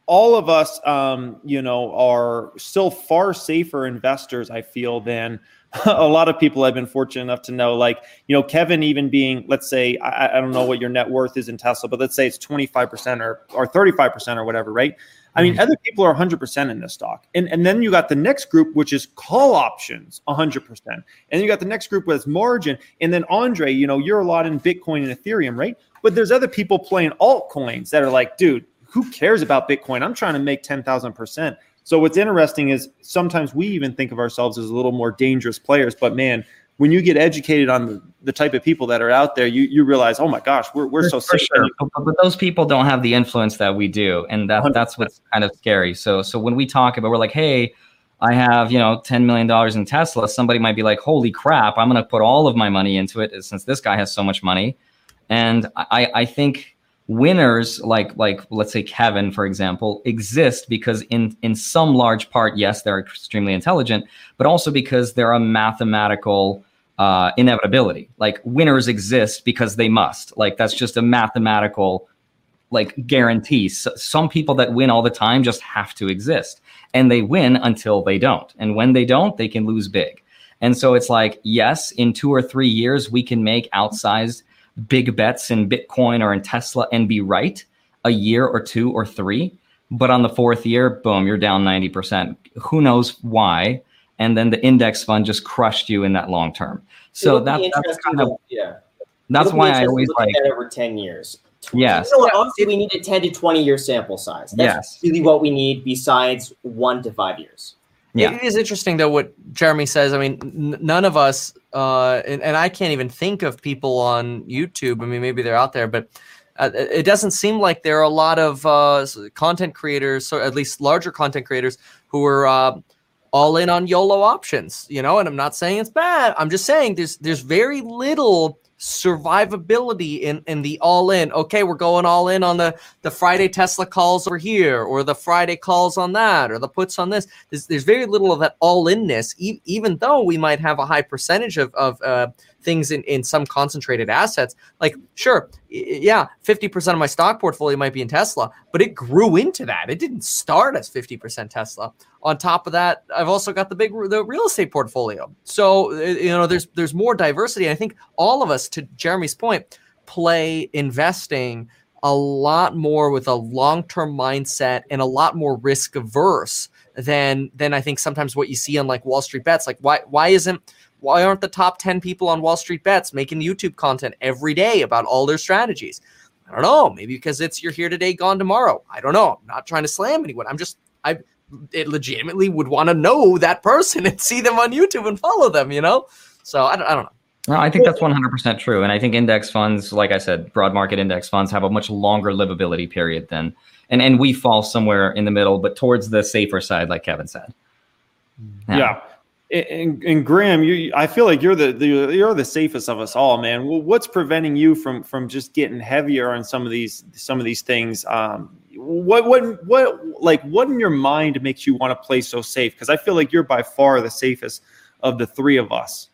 all of us, um, you know, are still far safer investors, I feel, than a lot of people I've been fortunate enough to know, like, you know, Kevin even being, let's say, I, I don't know what your net worth is in Tesla, but let's say it's 25% or, or 35% or whatever, right? I mean, other people are 100% in this stock. And, and then you got the next group, which is call options, 100%. And then you got the next group with margin. And then Andre, you know, you're a lot in Bitcoin and Ethereum, right? But there's other people playing altcoins that are like, dude, who cares about Bitcoin? I'm trying to make 10,000%. So what's interesting is sometimes we even think of ourselves as a little more dangerous players, but man, when you get educated on the, the type of people that are out there, you you realize, oh my gosh, we're we're so safe. Sure. But, but, those people don't have the influence that we do, and that 100%. that's what's kind of scary. So so when we talk about, we're like, hey, I have you know ten million dollars in Tesla. Somebody might be like, holy crap, I'm going to put all of my money into it since this guy has so much money, and I I think winners like like let's say Kevin for example exist because in in some large part yes they're extremely intelligent but also because they're a mathematical uh, inevitability like winners exist because they must like that's just a mathematical like guarantee so, some people that win all the time just have to exist and they win until they don't and when they don't they can lose big and so it's like yes in 2 or 3 years we can make outsized big bets in Bitcoin or in Tesla and be right a year or two or three. But on the fourth year, boom, you're down 90%. Who knows why? And then the index fund just crushed you in that long term. So that, that's kind of, yeah. That's why I always like over 10 years. Yes. You know obviously, we need a 10 to 20 year sample size. That's yes. really what we need besides one to five years. Yeah. It is interesting though what Jeremy says. I mean, n- none of us, uh, and, and, I can't even think of people on YouTube. I mean, maybe they're out there, but uh, it doesn't seem like there are a lot of uh, content creators, or at least larger content creators, who are uh, all in on YOLO options. You know, and I'm not saying it's bad. I'm just saying there's there's very little survivability in in the all in okay we're going all in on the the friday tesla calls over here or the friday calls on that or the puts on this there's, there's very little of that all inness e- even though we might have a high percentage of of uh, things in, in some concentrated assets. Like, sure, yeah, 50% of my stock portfolio might be in Tesla, but it grew into that. It didn't start as 50% Tesla. On top of that, I've also got the big the real estate portfolio. So, uh, you know, there's there's more diversity. I think all of us, to Jeremy's point, play investing a lot more with a long-term mindset and a lot more risk averse than than I think sometimes what you see on like Wall Street bets. Like why why isn't why aren't the top 10 people on Wall Street Bets making YouTube content every day about all their strategies? I don't know. Maybe because it's you're here today, gone tomorrow. I don't know. I'm not trying to slam anyone. I'm just I it legitimately would want to know that person and see them on YouTube and follow them. You know. So I don't, I don't know. No, I think that's 100% true. And I think index funds, like I said, broad market index funds have a much longer livability period than, and, and we fall somewhere in the middle, but towards the safer side, like Kevin said. Yeah. yeah. And, and, Graham, you, I feel like you're the, the, you're the safest of us all, man. Well, what's preventing you from from just getting heavier on some of these some of these things? Um, what what what like what in your mind makes you want to play so safe? Because I feel like you're by far the safest of the three of us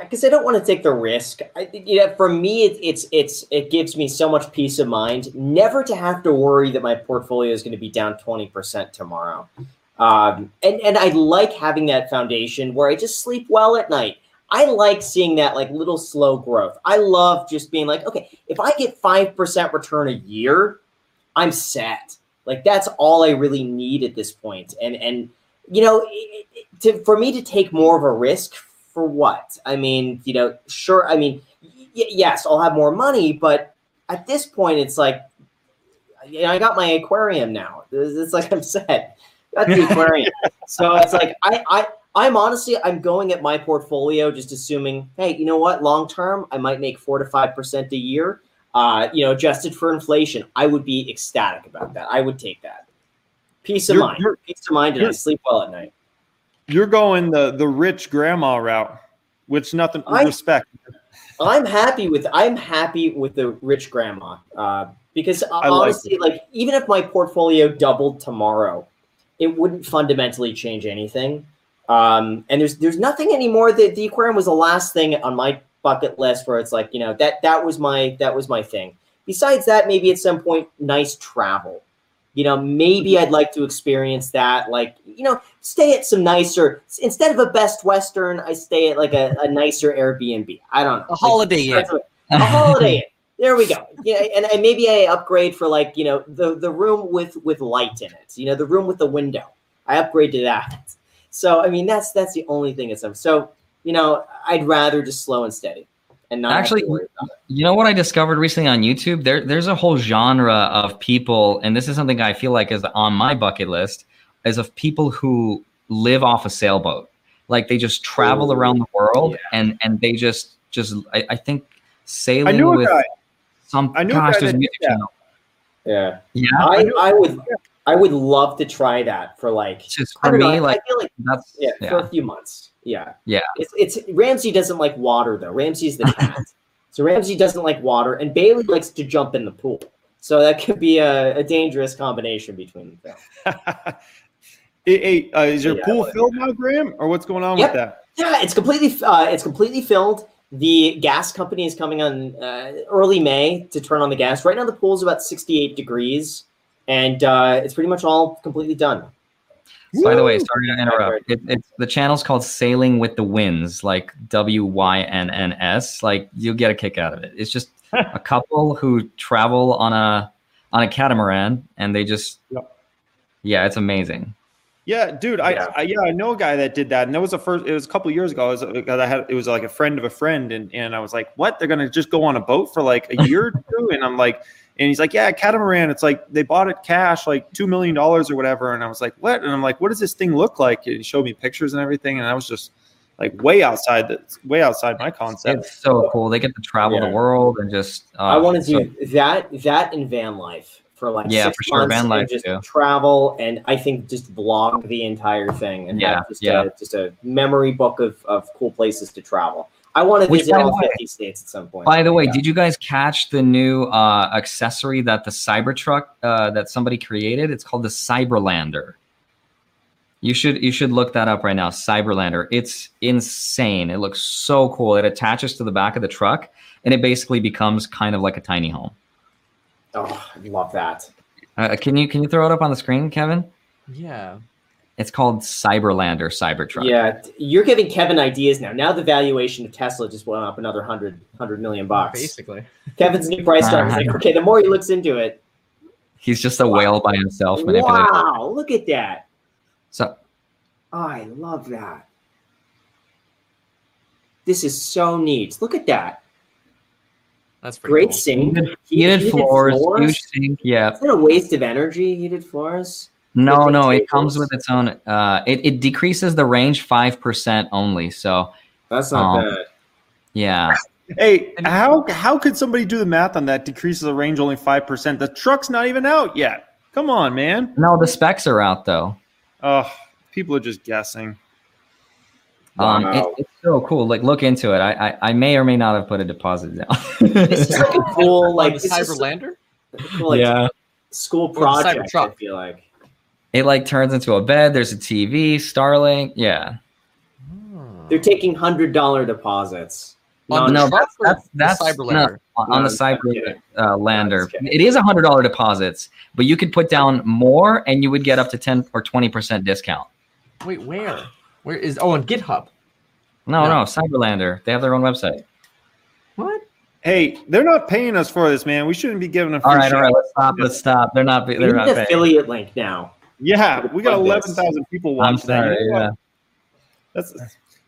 because I don't want to take the risk. I, you know, for me, it, it's it's it gives me so much peace of mind never to have to worry that my portfolio is going to be down twenty percent tomorrow. Um, and and I like having that foundation where I just sleep well at night. I like seeing that like little slow growth. I love just being like, okay, if I get five percent return a year, I'm set. Like that's all I really need at this point. And and you know, it, it, to for me to take more of a risk for what? I mean, you know, sure. I mean, y- yes, I'll have more money, but at this point, it's like, you know, I got my aquarium now. It's like I'm set. Got the aquarium. so it's like I, I, I'm honestly, I'm going at my portfolio, just assuming, hey, you know what? Long term, I might make four to five percent a year. Uh, you know, adjusted for inflation, I would be ecstatic about that. I would take that. Peace of you're, mind, you're, peace of mind, and I sleep well at night. You're going the the rich grandma route, which nothing I, respect. I'm happy with I'm happy with the rich grandma uh, because uh, honestly, like, like even if my portfolio doubled tomorrow, it wouldn't fundamentally change anything. Um, and there's there's nothing anymore. That the aquarium was the last thing on my bucket list where it's like you know that that was my that was my thing. Besides that, maybe at some point, nice travel you know, maybe I'd like to experience that. Like, you know, stay at some nicer instead of a Best Western, I stay at like a, a nicer Airbnb. I don't know. A holiday Inn. A holiday Inn. There we go. Yeah, and, and maybe I upgrade for like, you know, the the room with with light in it. You know, the room with the window. I upgrade to that. So I mean that's that's the only thing it's so you know, I'd rather just slow and steady and not actually you know what i discovered recently on youtube there there's a whole genre of people and this is something i feel like is on my bucket list is of people who live off a sailboat like they just travel Ooh, around the world yeah. and and they just just i, I think sailing I knew with guy. Some I knew gosh, there's a channel. yeah yeah I, I would I would love to try that for like just for me know, like, I feel like that's yeah, yeah, for a few months yeah. Yeah. It's, it's Ramsey doesn't like water though. Ramsey's the cat. so Ramsey doesn't like water, and Bailey likes to jump in the pool. So that could be a, a dangerous combination between them. hey, hey uh, is your yeah, pool filled now, Graham, or what's going on yep. with that? Yeah, it's completely uh, it's completely filled. The gas company is coming on uh, early May to turn on the gas. Right now, the pool is about 68 degrees, and uh, it's pretty much all completely done. By the way, sorry to interrupt. It, it's the channel's called Sailing with the Wynns, like W Y N N S. Like you'll get a kick out of it. It's just a couple who travel on a on a catamaran, and they just yep. yeah, it's amazing. Yeah, dude, I, yeah. I, yeah I know a guy that did that, and that was the first. It was a couple years ago. It was, I had it was like a friend of a friend, and and I was like, what? They're gonna just go on a boat for like a year or two, and I'm like, and he's like, yeah, catamaran. It's like they bought it cash, like two million dollars or whatever. And I was like, what? And I'm like, what does this thing look like? And he showed me pictures and everything, and I was just like way outside the way outside my concept. It's so cool. They get to travel yeah. the world and just. Uh, I want to so, do that. That in van life for like yeah, for sure. Van life just too. travel and I think just vlog the entire thing and yeah, just yeah. A, just a memory book of of cool places to travel. I want to visit all 50 states at some point. By the way, yeah. did you guys catch the new uh, accessory that the Cybertruck uh, that somebody created? It's called the Cyberlander. You should you should look that up right now. Cyberlander. It's insane. It looks so cool. It attaches to the back of the truck, and it basically becomes kind of like a tiny home. Oh, I love that. Uh, can you can you throw it up on the screen, Kevin? Yeah. It's called Cyberlander Cybertruck. Yeah, you're giving Kevin ideas now. Now the valuation of Tesla just went up another 100, 100 million bucks. Basically. Kevin's new price target is like, okay, the more he looks into it. He's just a wow. whale by himself. Wow, look at that. So oh, I love that. This is so neat. Look at that. That's pretty Great cool. sink. Heated, Heated heated floors, floors? huge sink. Yeah. Is that a waste of energy? Heated floors. No, Heated no, it comes with its own. Uh, it it decreases the range five percent only. So That's not Um, bad. yeah, Hey, how how could somebody do the math on that? Decreases the range only five percent. The truck's not even out yet. Come on, man. no, the specs are out though. Oh, people are just guessing. Um, Wow. it, it's so cool. Like, look into it. I, I I may or may not have put a deposit down. This is like a cool, like Like the Cyberlander? cool, like, yeah, school project. I feel like. it like turns into a bed. There's a TV, Starlink. Yeah, They're taking hundred dollar deposits. On Non- the no, truck that's that's the that's Cyberlander? no, on, on No, the I'm Cyber kidding. uh, lander. It is a hundred dollar deposits, but you could put down more, and you would get up to ten or twenty percent discount. Wait, where? Where is? Oh, on GitHub. No, Yeah. no, Cyberlander. They have their own website. What? Hey, they're not paying us for this, man. We shouldn't be giving them. All right, all right. Let's stop. Let's stop. They're not. They're need not an paying. affiliate link now. Yeah, we got eleven thousand people I'm watching. that. sorry. Yeah. That's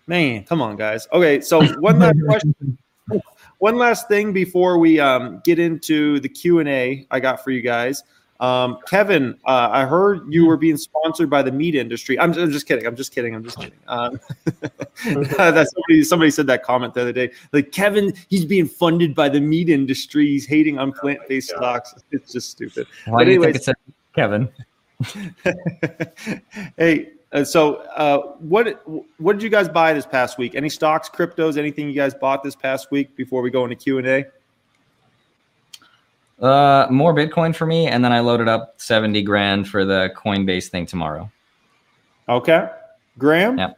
man. Come on, guys. Okay, so one last question. One last thing before we um, get into the Q and A, I got for you guys. Um, Kevin, uh, I heard you were being sponsored by the meat industry. I'm, I'm just kidding. I'm just kidding. I'm just kidding. Um, that somebody somebody said that comment the other day. Like Kevin, he's being funded by the meat industry. He's hating on plant based Oh stocks. It's just stupid. Why But do you think it's Kevin? hey, uh, so uh, what what did you guys buy this past week? Any stocks, cryptos, anything you guys bought this past week before we go into Q and A? Uh, more Bitcoin for me, and then I loaded up seventy grand for the Coinbase thing tomorrow. Okay, Graham. Yeah.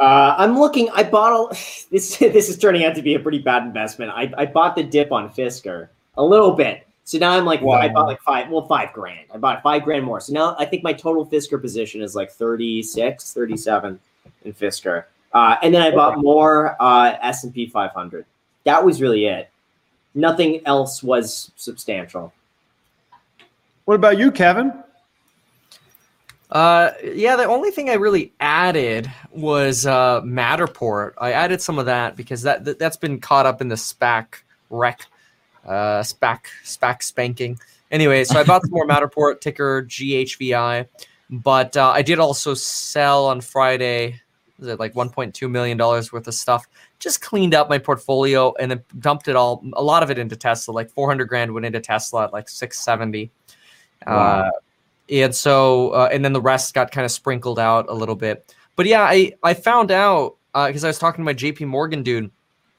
Uh, I'm looking. I bought a, this. This is turning out to be a pretty bad investment. I, I bought the dip on Fisker a little bit. So now I'm like, Wow. I bought like five, well, five grand. I bought five grand more. So now I think my total Fisker position is like 36, 37 in Fisker. Uh, and then I bought more uh, S&P 500. That was really it. Nothing else was substantial. What about you, Kevin? Uh, yeah, the only thing I really added was uh, Matterport. I added some of that because that, that that's been caught up in the SPAC wreck, uh, SPAC SPAC spanking. Anyway, so I bought some more Matterport ticker GHVI, but uh, I did also sell on Friday. Was it like 1.2 million dollars worth of stuff? Just cleaned up my portfolio and then dumped it all, a lot of it into Tesla. Like 400 grand went into Tesla at like 670. Wow. Uh, and so uh, and then the rest got kind of sprinkled out a little bit but yeah i i found out because i was talking to my jp morgan dude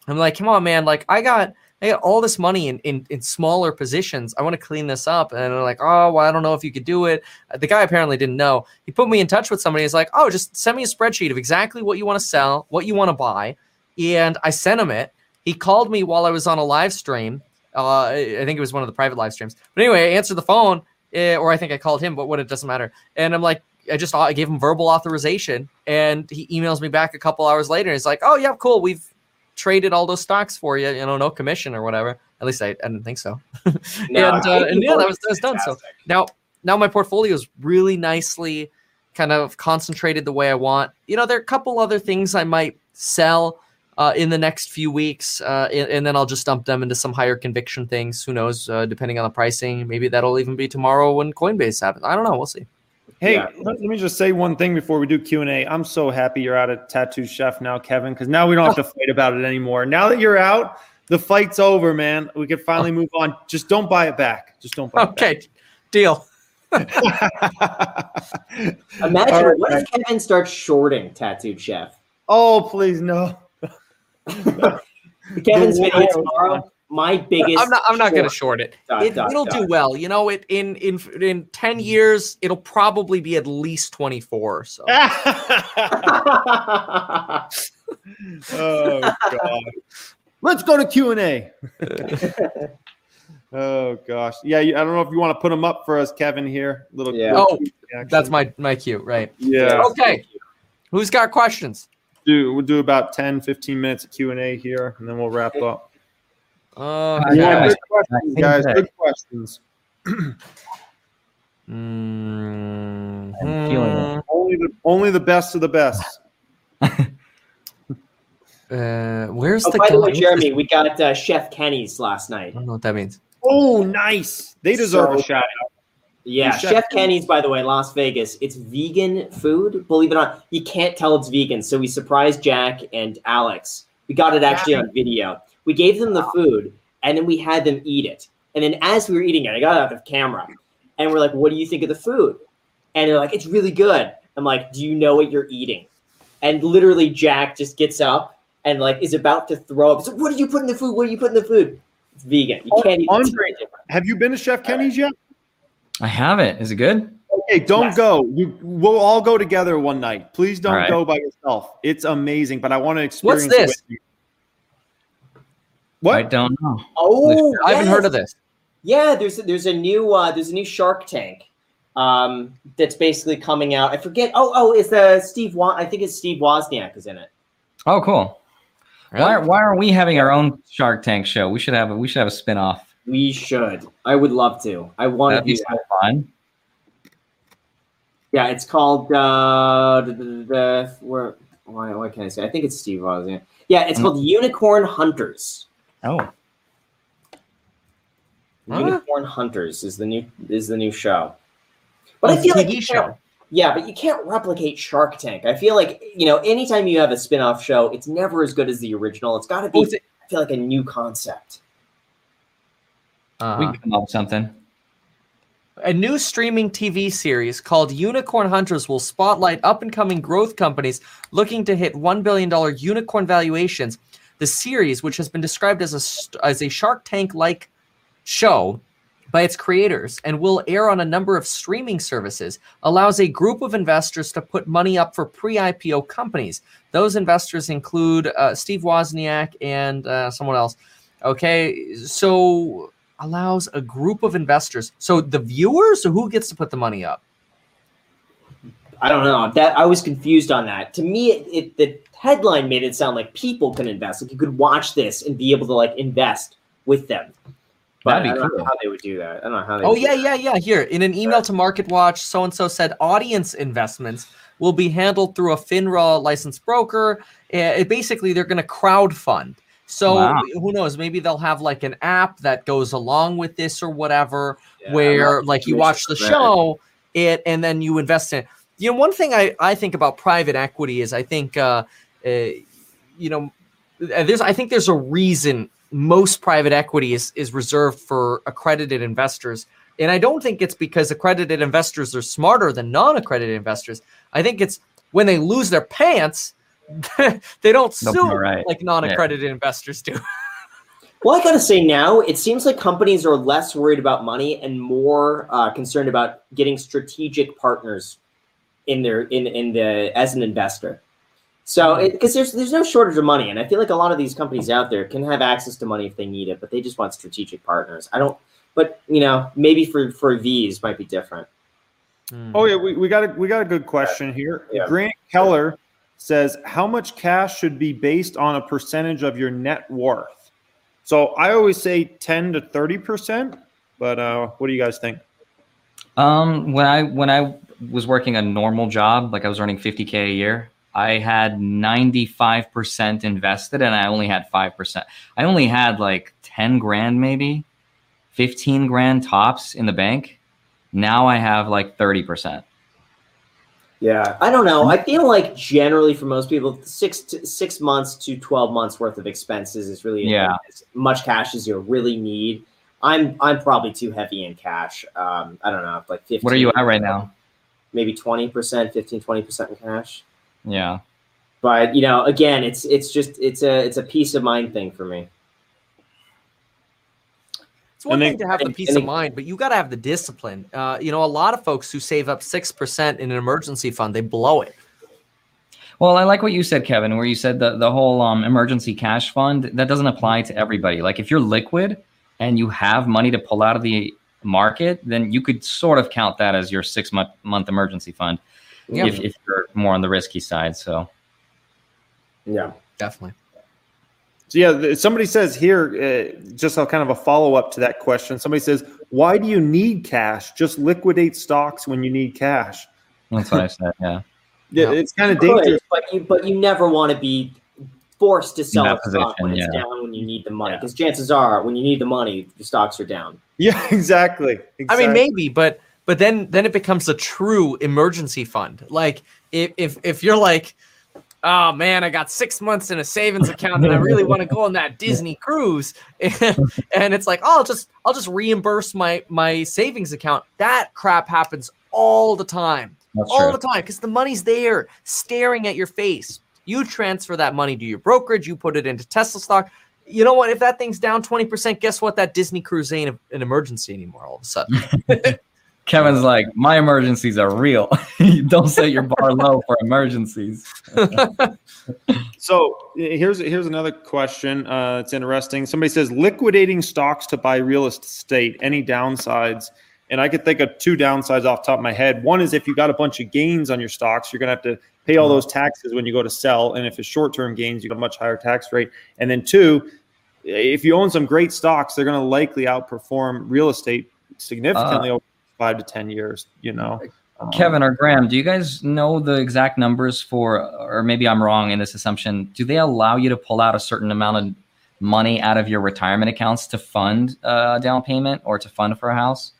i'm like come on man like i got i got all this money in in, in smaller positions i want to clean this up and they're like oh well i don't know if you could do it Uh, the guy apparently didn't know he put me in touch with somebody he's like oh just send me a spreadsheet of exactly what you want to sell what you want to buy and i sent him it he called me while i was on a live stream uh, I think it was one of the private live streams. But anyway, I answered the phone, eh, or I think I called him, but what it doesn't matter. And I'm like, I just I gave him verbal authorization, and he emails me back a couple hours later. And He's like, "Oh yeah, cool. We've traded all those stocks for you. You know, no commission or whatever. At least I, I didn't think so. No, and uh, and yeah, that was that was done. So now now my portfolio is really nicely kind of concentrated the way I want. You know, there are a couple other things I might sell uh, in the next few weeks, uh, and, and then I'll just dump them into some higher conviction things. Who knows? Uh, depending on the pricing, maybe that'll even be tomorrow when Coinbase happens. I don't know. We'll see. Hey, Yeah. let, let me just say one thing before we do Q and A. I'm so happy you're out of Tattoo Chef now, Kevin, because now we don't have to fight about it anymore. Now that you're out, the fight's over, man. We can finally move on. Just don't buy it back. Just don't buy it. Okay, deal. Imagine All right, what if Kevin starts shorting Tattooed Chef? oh, please no. Kevin's video wild tomorrow. My biggest. I'm not. I'm not going to short. short it. Dot, it dot, it'll do well. You know, it in in in ten years, it'll probably be at least 24. So oh god. Let's go to Q and A. Oh gosh, yeah. I don't know if you want to put them up for us, Kevin. Here, little. Yeah. Oh, that's my my cue, right? yeah. Okay. Who's got questions? Do we'll do about 10, 15 minutes of Q and A here, and then we'll wrap up. Uh, Yeah, Okay. good questions, guys. Good questions. mm, I'm feeling it. Only the only the best of the best. Uh, where's Oh, the by the way, Jeremy, we got uh, Chef Kenny's last night. I don't know what that means. Oh, nice. They deserve So- a shout out. Yeah, Chef Chef Kenny's, by the way, Las Vegas. It's vegan food. Believe it or not, you can't tell it's vegan. So we surprised Jack and Alex. We got it actually on video. We gave them the food, and then we had them eat it. And then as we were eating it, I got out of camera, and we're like, "What do you think of the food?" And they're like, "It's really good." I'm like, "Do you know what you're eating?" And literally, Jack just gets up and like is about to throw up. He's like, what did you put in the food? What did you put in the food? It's vegan. You oh, can't eat. it's Andre- very. Have you been to Chef Kenny's yet? I haven't. Is it good? Okay, don't Yes. go. You, we'll all go together one night. Please don't All right. go by yourself. It's amazing, but I want to experience What's this? it with you. What? I don't know. Oh, I haven't heard of this. Yeah, there's there's a new uh, there's a new Shark Tank um, that's basically coming out. I forget. Oh, oh, it's the Steve. Wa- I think it's Steve Wozniak is in it. Oh, cool. Why, why are we having our own Shark Tank show? We should have a, we should have a spin off. We should. I would love to. I want to That'd be do so that. fun. Yeah, it's called uh, the, the, the where. Why, why can't I say? I think it's Steve Wozniak. Yeah, it's Mm. called Unicorn Hunters. Oh, Huh? Unicorn Hunters is the new is the new show. But Oh, I feel like you show. Yeah, but you can't replicate Shark Tank. I feel like you know, anytime you have a spin-off show, it's never as good as the original. It's got to be. Oh, I feel like a new concept. Uh-huh. we can come up with something. A new streaming TV series called Unicorn Hunters will spotlight up and coming growth companies looking to hit $1 billion unicorn valuations. The series, which has been described as a, as a Shark Tank like show by its creators and will air on a number of streaming services, allows a group of investors to put money up for pre IPO companies. Those investors include uh, Steve Wozniak and uh, someone else. Okay, so allows a group of investors. So the viewers, or who gets to put the money up? I don't know. That I was confused on that. To me, it, it the headline made it sound like people can invest. Like you could watch this and be able to like invest with them. But That'd be I don't know how they would do that. I don't know how they. Oh yeah, yeah, yeah. Here in an email to MarketWatch, so and so said audience investments will be handled through a FINRA licensed broker. Uh, basically, they're going to crowd fund. So Wow. who knows? Maybe they'll have like an app that goes along with this or whatever, Yeah, where like you watch the about that. show, it and then you invest in. it. You know, one thing I I think about private equity is I think uh, uh you know uh, there's I think there's a reason most private equity is is reserved for accredited investors. And I don't think it's because accredited investors are smarter than non-accredited investors. I think it's when they lose their pants, they don't They'll sue all right. like non-accredited investors do. Well, I gotta say now, it seems like companies are less worried about money and more uh, concerned about getting strategic partners in their in in the as an investor. So, because there's there's no shortage of money, and I feel like a lot of these companies out there can have access to money if they need it, but they just want strategic partners. I don't, but you know, maybe for for V's might be different. Oh yeah, we, we got a we got a good question here. Yeah. Grant Keller says, "How much cash should be based on a percentage of your net worth?" So I always say ten to thirty percent, but uh, what do you guys think? Um, when I when I was working a normal job, like I was earning 50k a year, I had 95% invested, and I only had five percent. I only had like 10 grand, maybe 15 grand tops in the bank. Now I have like 30 percent. Yeah, I don't know. I feel like generally for most people, six to six months to twelve months worth of expenses is really Yeah. as much cash as you really need. I'm I'm probably too heavy in cash. Um, I don't know, like 15, What are you at right now? Maybe twenty percent, 15, 20 percent in cash. Yeah. But you know, again, it's it's just it's a it's a peace of mind thing for me. It's one And thing to have the peace of it- mind, but you got to have the discipline. Uh, you know, a lot of folks who save up six percent in an emergency fund, they blow it. Well, I like what you said, Kevin, where you said the, the whole um, emergency cash fund that doesn't apply to everybody. Like if you're liquid and you have money to pull out of the market, then you could sort of count that as your six month month emergency fund Yeah. if, if you're more on the risky side. So Yeah. Definitely. So yeah, somebody says here, uh, just a kind of a follow up to that question. Somebody says, "Why do you need cash? Just liquidate stocks when you need cash." that's what I said. Yeah. Yeah, Yeah. it's kind of Good, dangerous. but you but you never want to be forced to sell In a that stock when position, it's yeah. down when you need the money Yeah. because chances are when you need the money the stocks are down Yeah, exactly. I mean, maybe, but but then then it becomes a true emergency fund. Like if if if you're like, oh man, I got six months in a savings account and I really want to go on that Disney cruise, and it's like, oh, I'll just I'll just reimburse my my savings account. That crap happens all the time, That's all true. the time, because the money's there, staring at your face. You transfer that money to your brokerage, you put it into Tesla stock. You know what? If that thing's down 20%, guess what? That Disney cruise ain't an emergency anymore all of a sudden. Kevin's like, my emergencies are real. Don't set your bar low for emergencies. So here's here's another question. Uh, it's interesting. Somebody says liquidating stocks to buy real estate. Any downsides? And I could think of two downsides off the top of my head. One is if you got a bunch of gains on your stocks, you're gonna have to pay all those taxes when you go to sell. And if it's short term gains, you got a much higher tax rate. And then two, if you own some great stocks, they're gonna likely outperform real estate significantly over five to ten years. You know, Um, Kevin or Graham, do you guys know the exact numbers for, or maybe I'm wrong in this assumption? Do they allow you to pull out a certain amount of money out of your retirement accounts to fund a down payment or to fund for a house?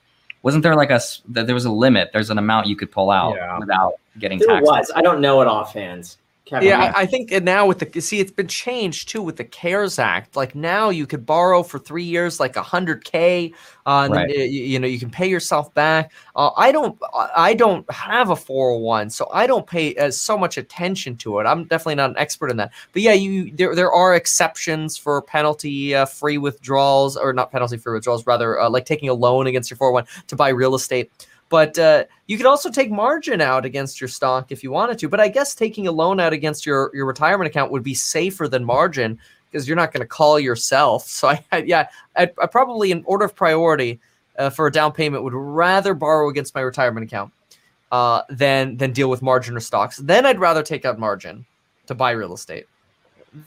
Wasn't there like a that there was a limit? There's an amount you could pull out Yeah. without getting there taxed. was i don't know it offhand Kevin, Yeah, I, I think now with the see, it's been changed too with the CARES Act. Like now, you could borrow for three years, like a hundred k. Uh, and then, Right. uh, you, you know, you can pay yourself back. Uh, I don't, I don't have a four hundred one, so I don't pay as so much attention to it. I'm definitely not an expert in that. But yeah, you there there are exceptions for penalty uh, free withdrawals, or not penalty free withdrawals, rather uh, like taking a loan against your four hundred one to buy real estate. But uh, you could also take margin out against your stock if you wanted to. But I guess taking a loan out against your, your retirement account would be safer than margin because you're not going to call yourself. So I, I yeah, I, I probably in order of priority uh, for a down payment would rather borrow against my retirement account uh, than than deal with margin or stocks. Then I'd rather take out margin to buy real estate.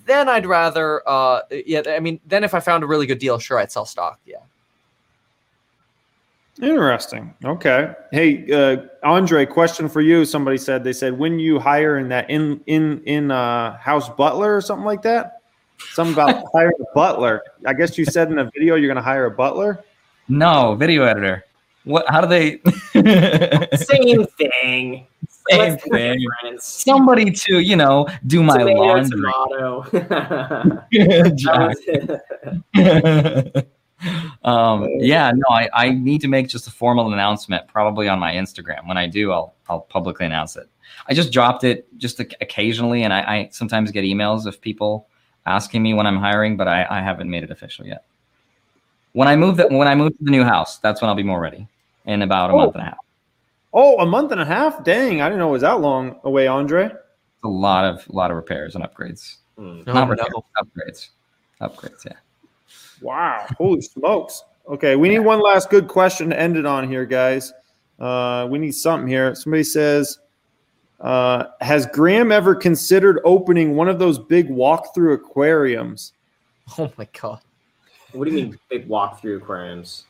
Then I'd rather uh, yeah. I mean, then if I found a really good deal, sure, I'd sell stock. Yeah. Interesting. Okay. Hey, uh, Andre, question for you. Somebody said they said when you hire in that in in in uh, house butler or something like that. Something about hiring a butler. I guess you said in a video you're going to hire a butler. No, video editor. What? How do they? same thing Same thing. Somebody to you know do my tomato, laundry. tomato. Jack. um, yeah, no, I, I need to make just a formal announcement, probably on my Instagram. When I do, I'll I'll publicly announce it. I just dropped it just occasionally, and I, I sometimes get emails of people asking me when I'm hiring, but I, I haven't made it official yet. When I move that when I move to the new house, that's when I'll be more ready in about a Oh. month and a half. Oh, a month and a half. Dang, I didn't know it was that long away, Andre. A lot of a lot of repairs and upgrades. Oh, Not no. repairs, upgrades. Upgrades, yeah. Wow. Holy smokes. Okay, we need one last good question to end it on here, guys. Uh, we need something here. Somebody says, uh, has Graham ever considered opening one of those big walk-through aquariums? Oh my god. What do you mean big walk-through aquariums?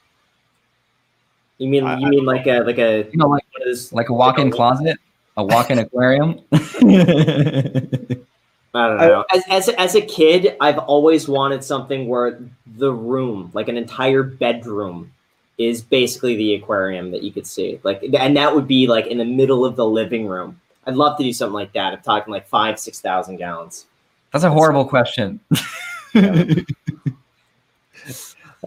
You mean I- you mean like a like a You know, like one of those like a walk-in closet, a walk-in aquarium. I don't know. As, as, as a kid, I've always wanted something where the room, like an entire bedroom, is basically the aquarium that you could see. Like, and that would be like in the middle of the living room. I'd love to do something like that. I'm talking like five, six thousand gallons. That's a horrible question.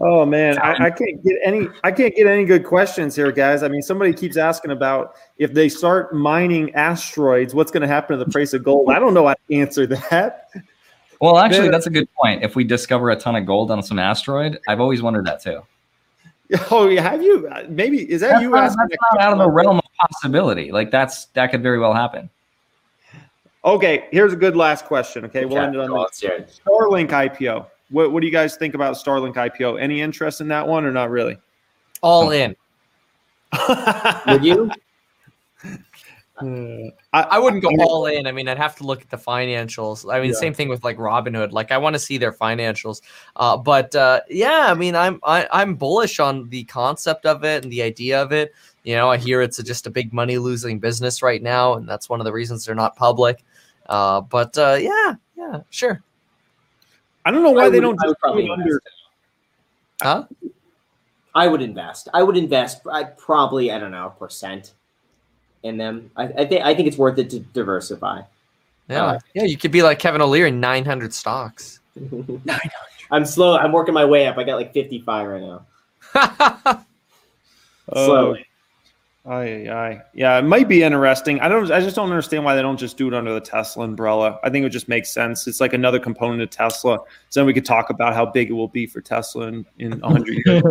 Oh man, I, I can't get any. I can't get any good questions here, guys. I mean, somebody keeps asking about if they start mining asteroids, what's going to happen to the price of gold. I don't know how to answer that. well, actually, that's a good point. If we discover a ton of gold on some asteroid, I've always wondered that too. Oh, yeah, have you? Uh, maybe is that That's you not, asking? that's not out of the realm of possibility. Like that's that could very well happen. Okay, here's a good last question. Okay, we'll Okay, end it on well, this. let's hear it. Starlink IPO. What, what do you guys think about Starlink IPO? Any interest in that one or not really? All in. Would you? I, I wouldn't go all in. I mean, I'd have to look at the financials. I mean, Yeah. same thing with like Robinhood. Like, I want to see their financials. Uh, but uh, yeah, I mean, I'm I, I'm bullish on the concept of it and the idea of it. You know, I hear it's a, just a big money losing business right now, and that's one of the reasons they're not public. Uh, but uh, yeah, yeah, sure. I don't know why I they don't I would probably it under. Huh? I would invest. I would invest. I probably I don't know a percent in them. I, I think I think it's worth it to diversify. Yeah, Uh, yeah. You could be like Kevin O'Leary, nine hundred stocks. nine hundred. I'm slow. I'm working my way up. I got like 55 right now. Oh, Slowly. Aye, aye. Yeah, it might be interesting. I don't. I just don't understand why they don't just do it under the Tesla umbrella. I think it would just make sense. It's like another component of Tesla. So then we could talk about how big it will be for Tesla in in hundred years.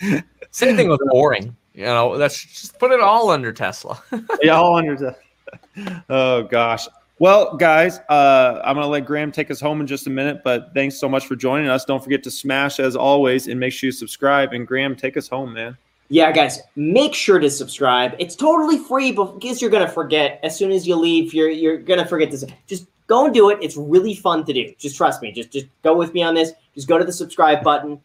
Same thing with boring. You know, that's just put it all under Tesla. yeah, all under the. Oh gosh. Well, guys, uh, I'm gonna let Graham take us home in just a minute. But thanks so much for joining us. Don't forget to smash as always, and make sure you subscribe. And Graham, take us home, man. Yeah, guys, make sure to subscribe. It's totally free, because you're gonna forget as soon as you leave, you're you're gonna forget this. Just go and do it. It's really fun to do. Just trust me. Just just go with me on this. Just go to the subscribe button,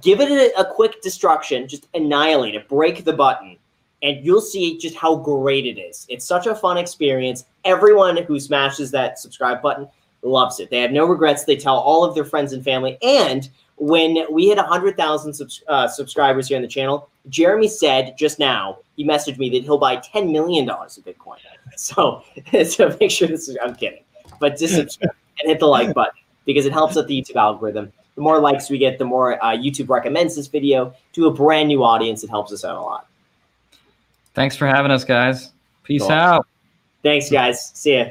give it a, a quick destruction, just annihilate it, break the button, and you'll see just how great it is. It's such a fun experience. Everyone who smashes that subscribe button loves it. They have no regrets. They tell all of their friends and family. And when we hit 100,000 subs- uh, subscribers here on the channel, Jeremy said just now, he messaged me that he'll buy $10 million of Bitcoin. So, so make sure this is, I'm kidding, but just subscribe and hit the like button because it helps with the YouTube algorithm. The more likes we get, the more uh, YouTube recommends this video to a brand new audience. It helps us out a lot. Thanks for having us, guys. Peace Cool. out. Thanks, guys. See ya.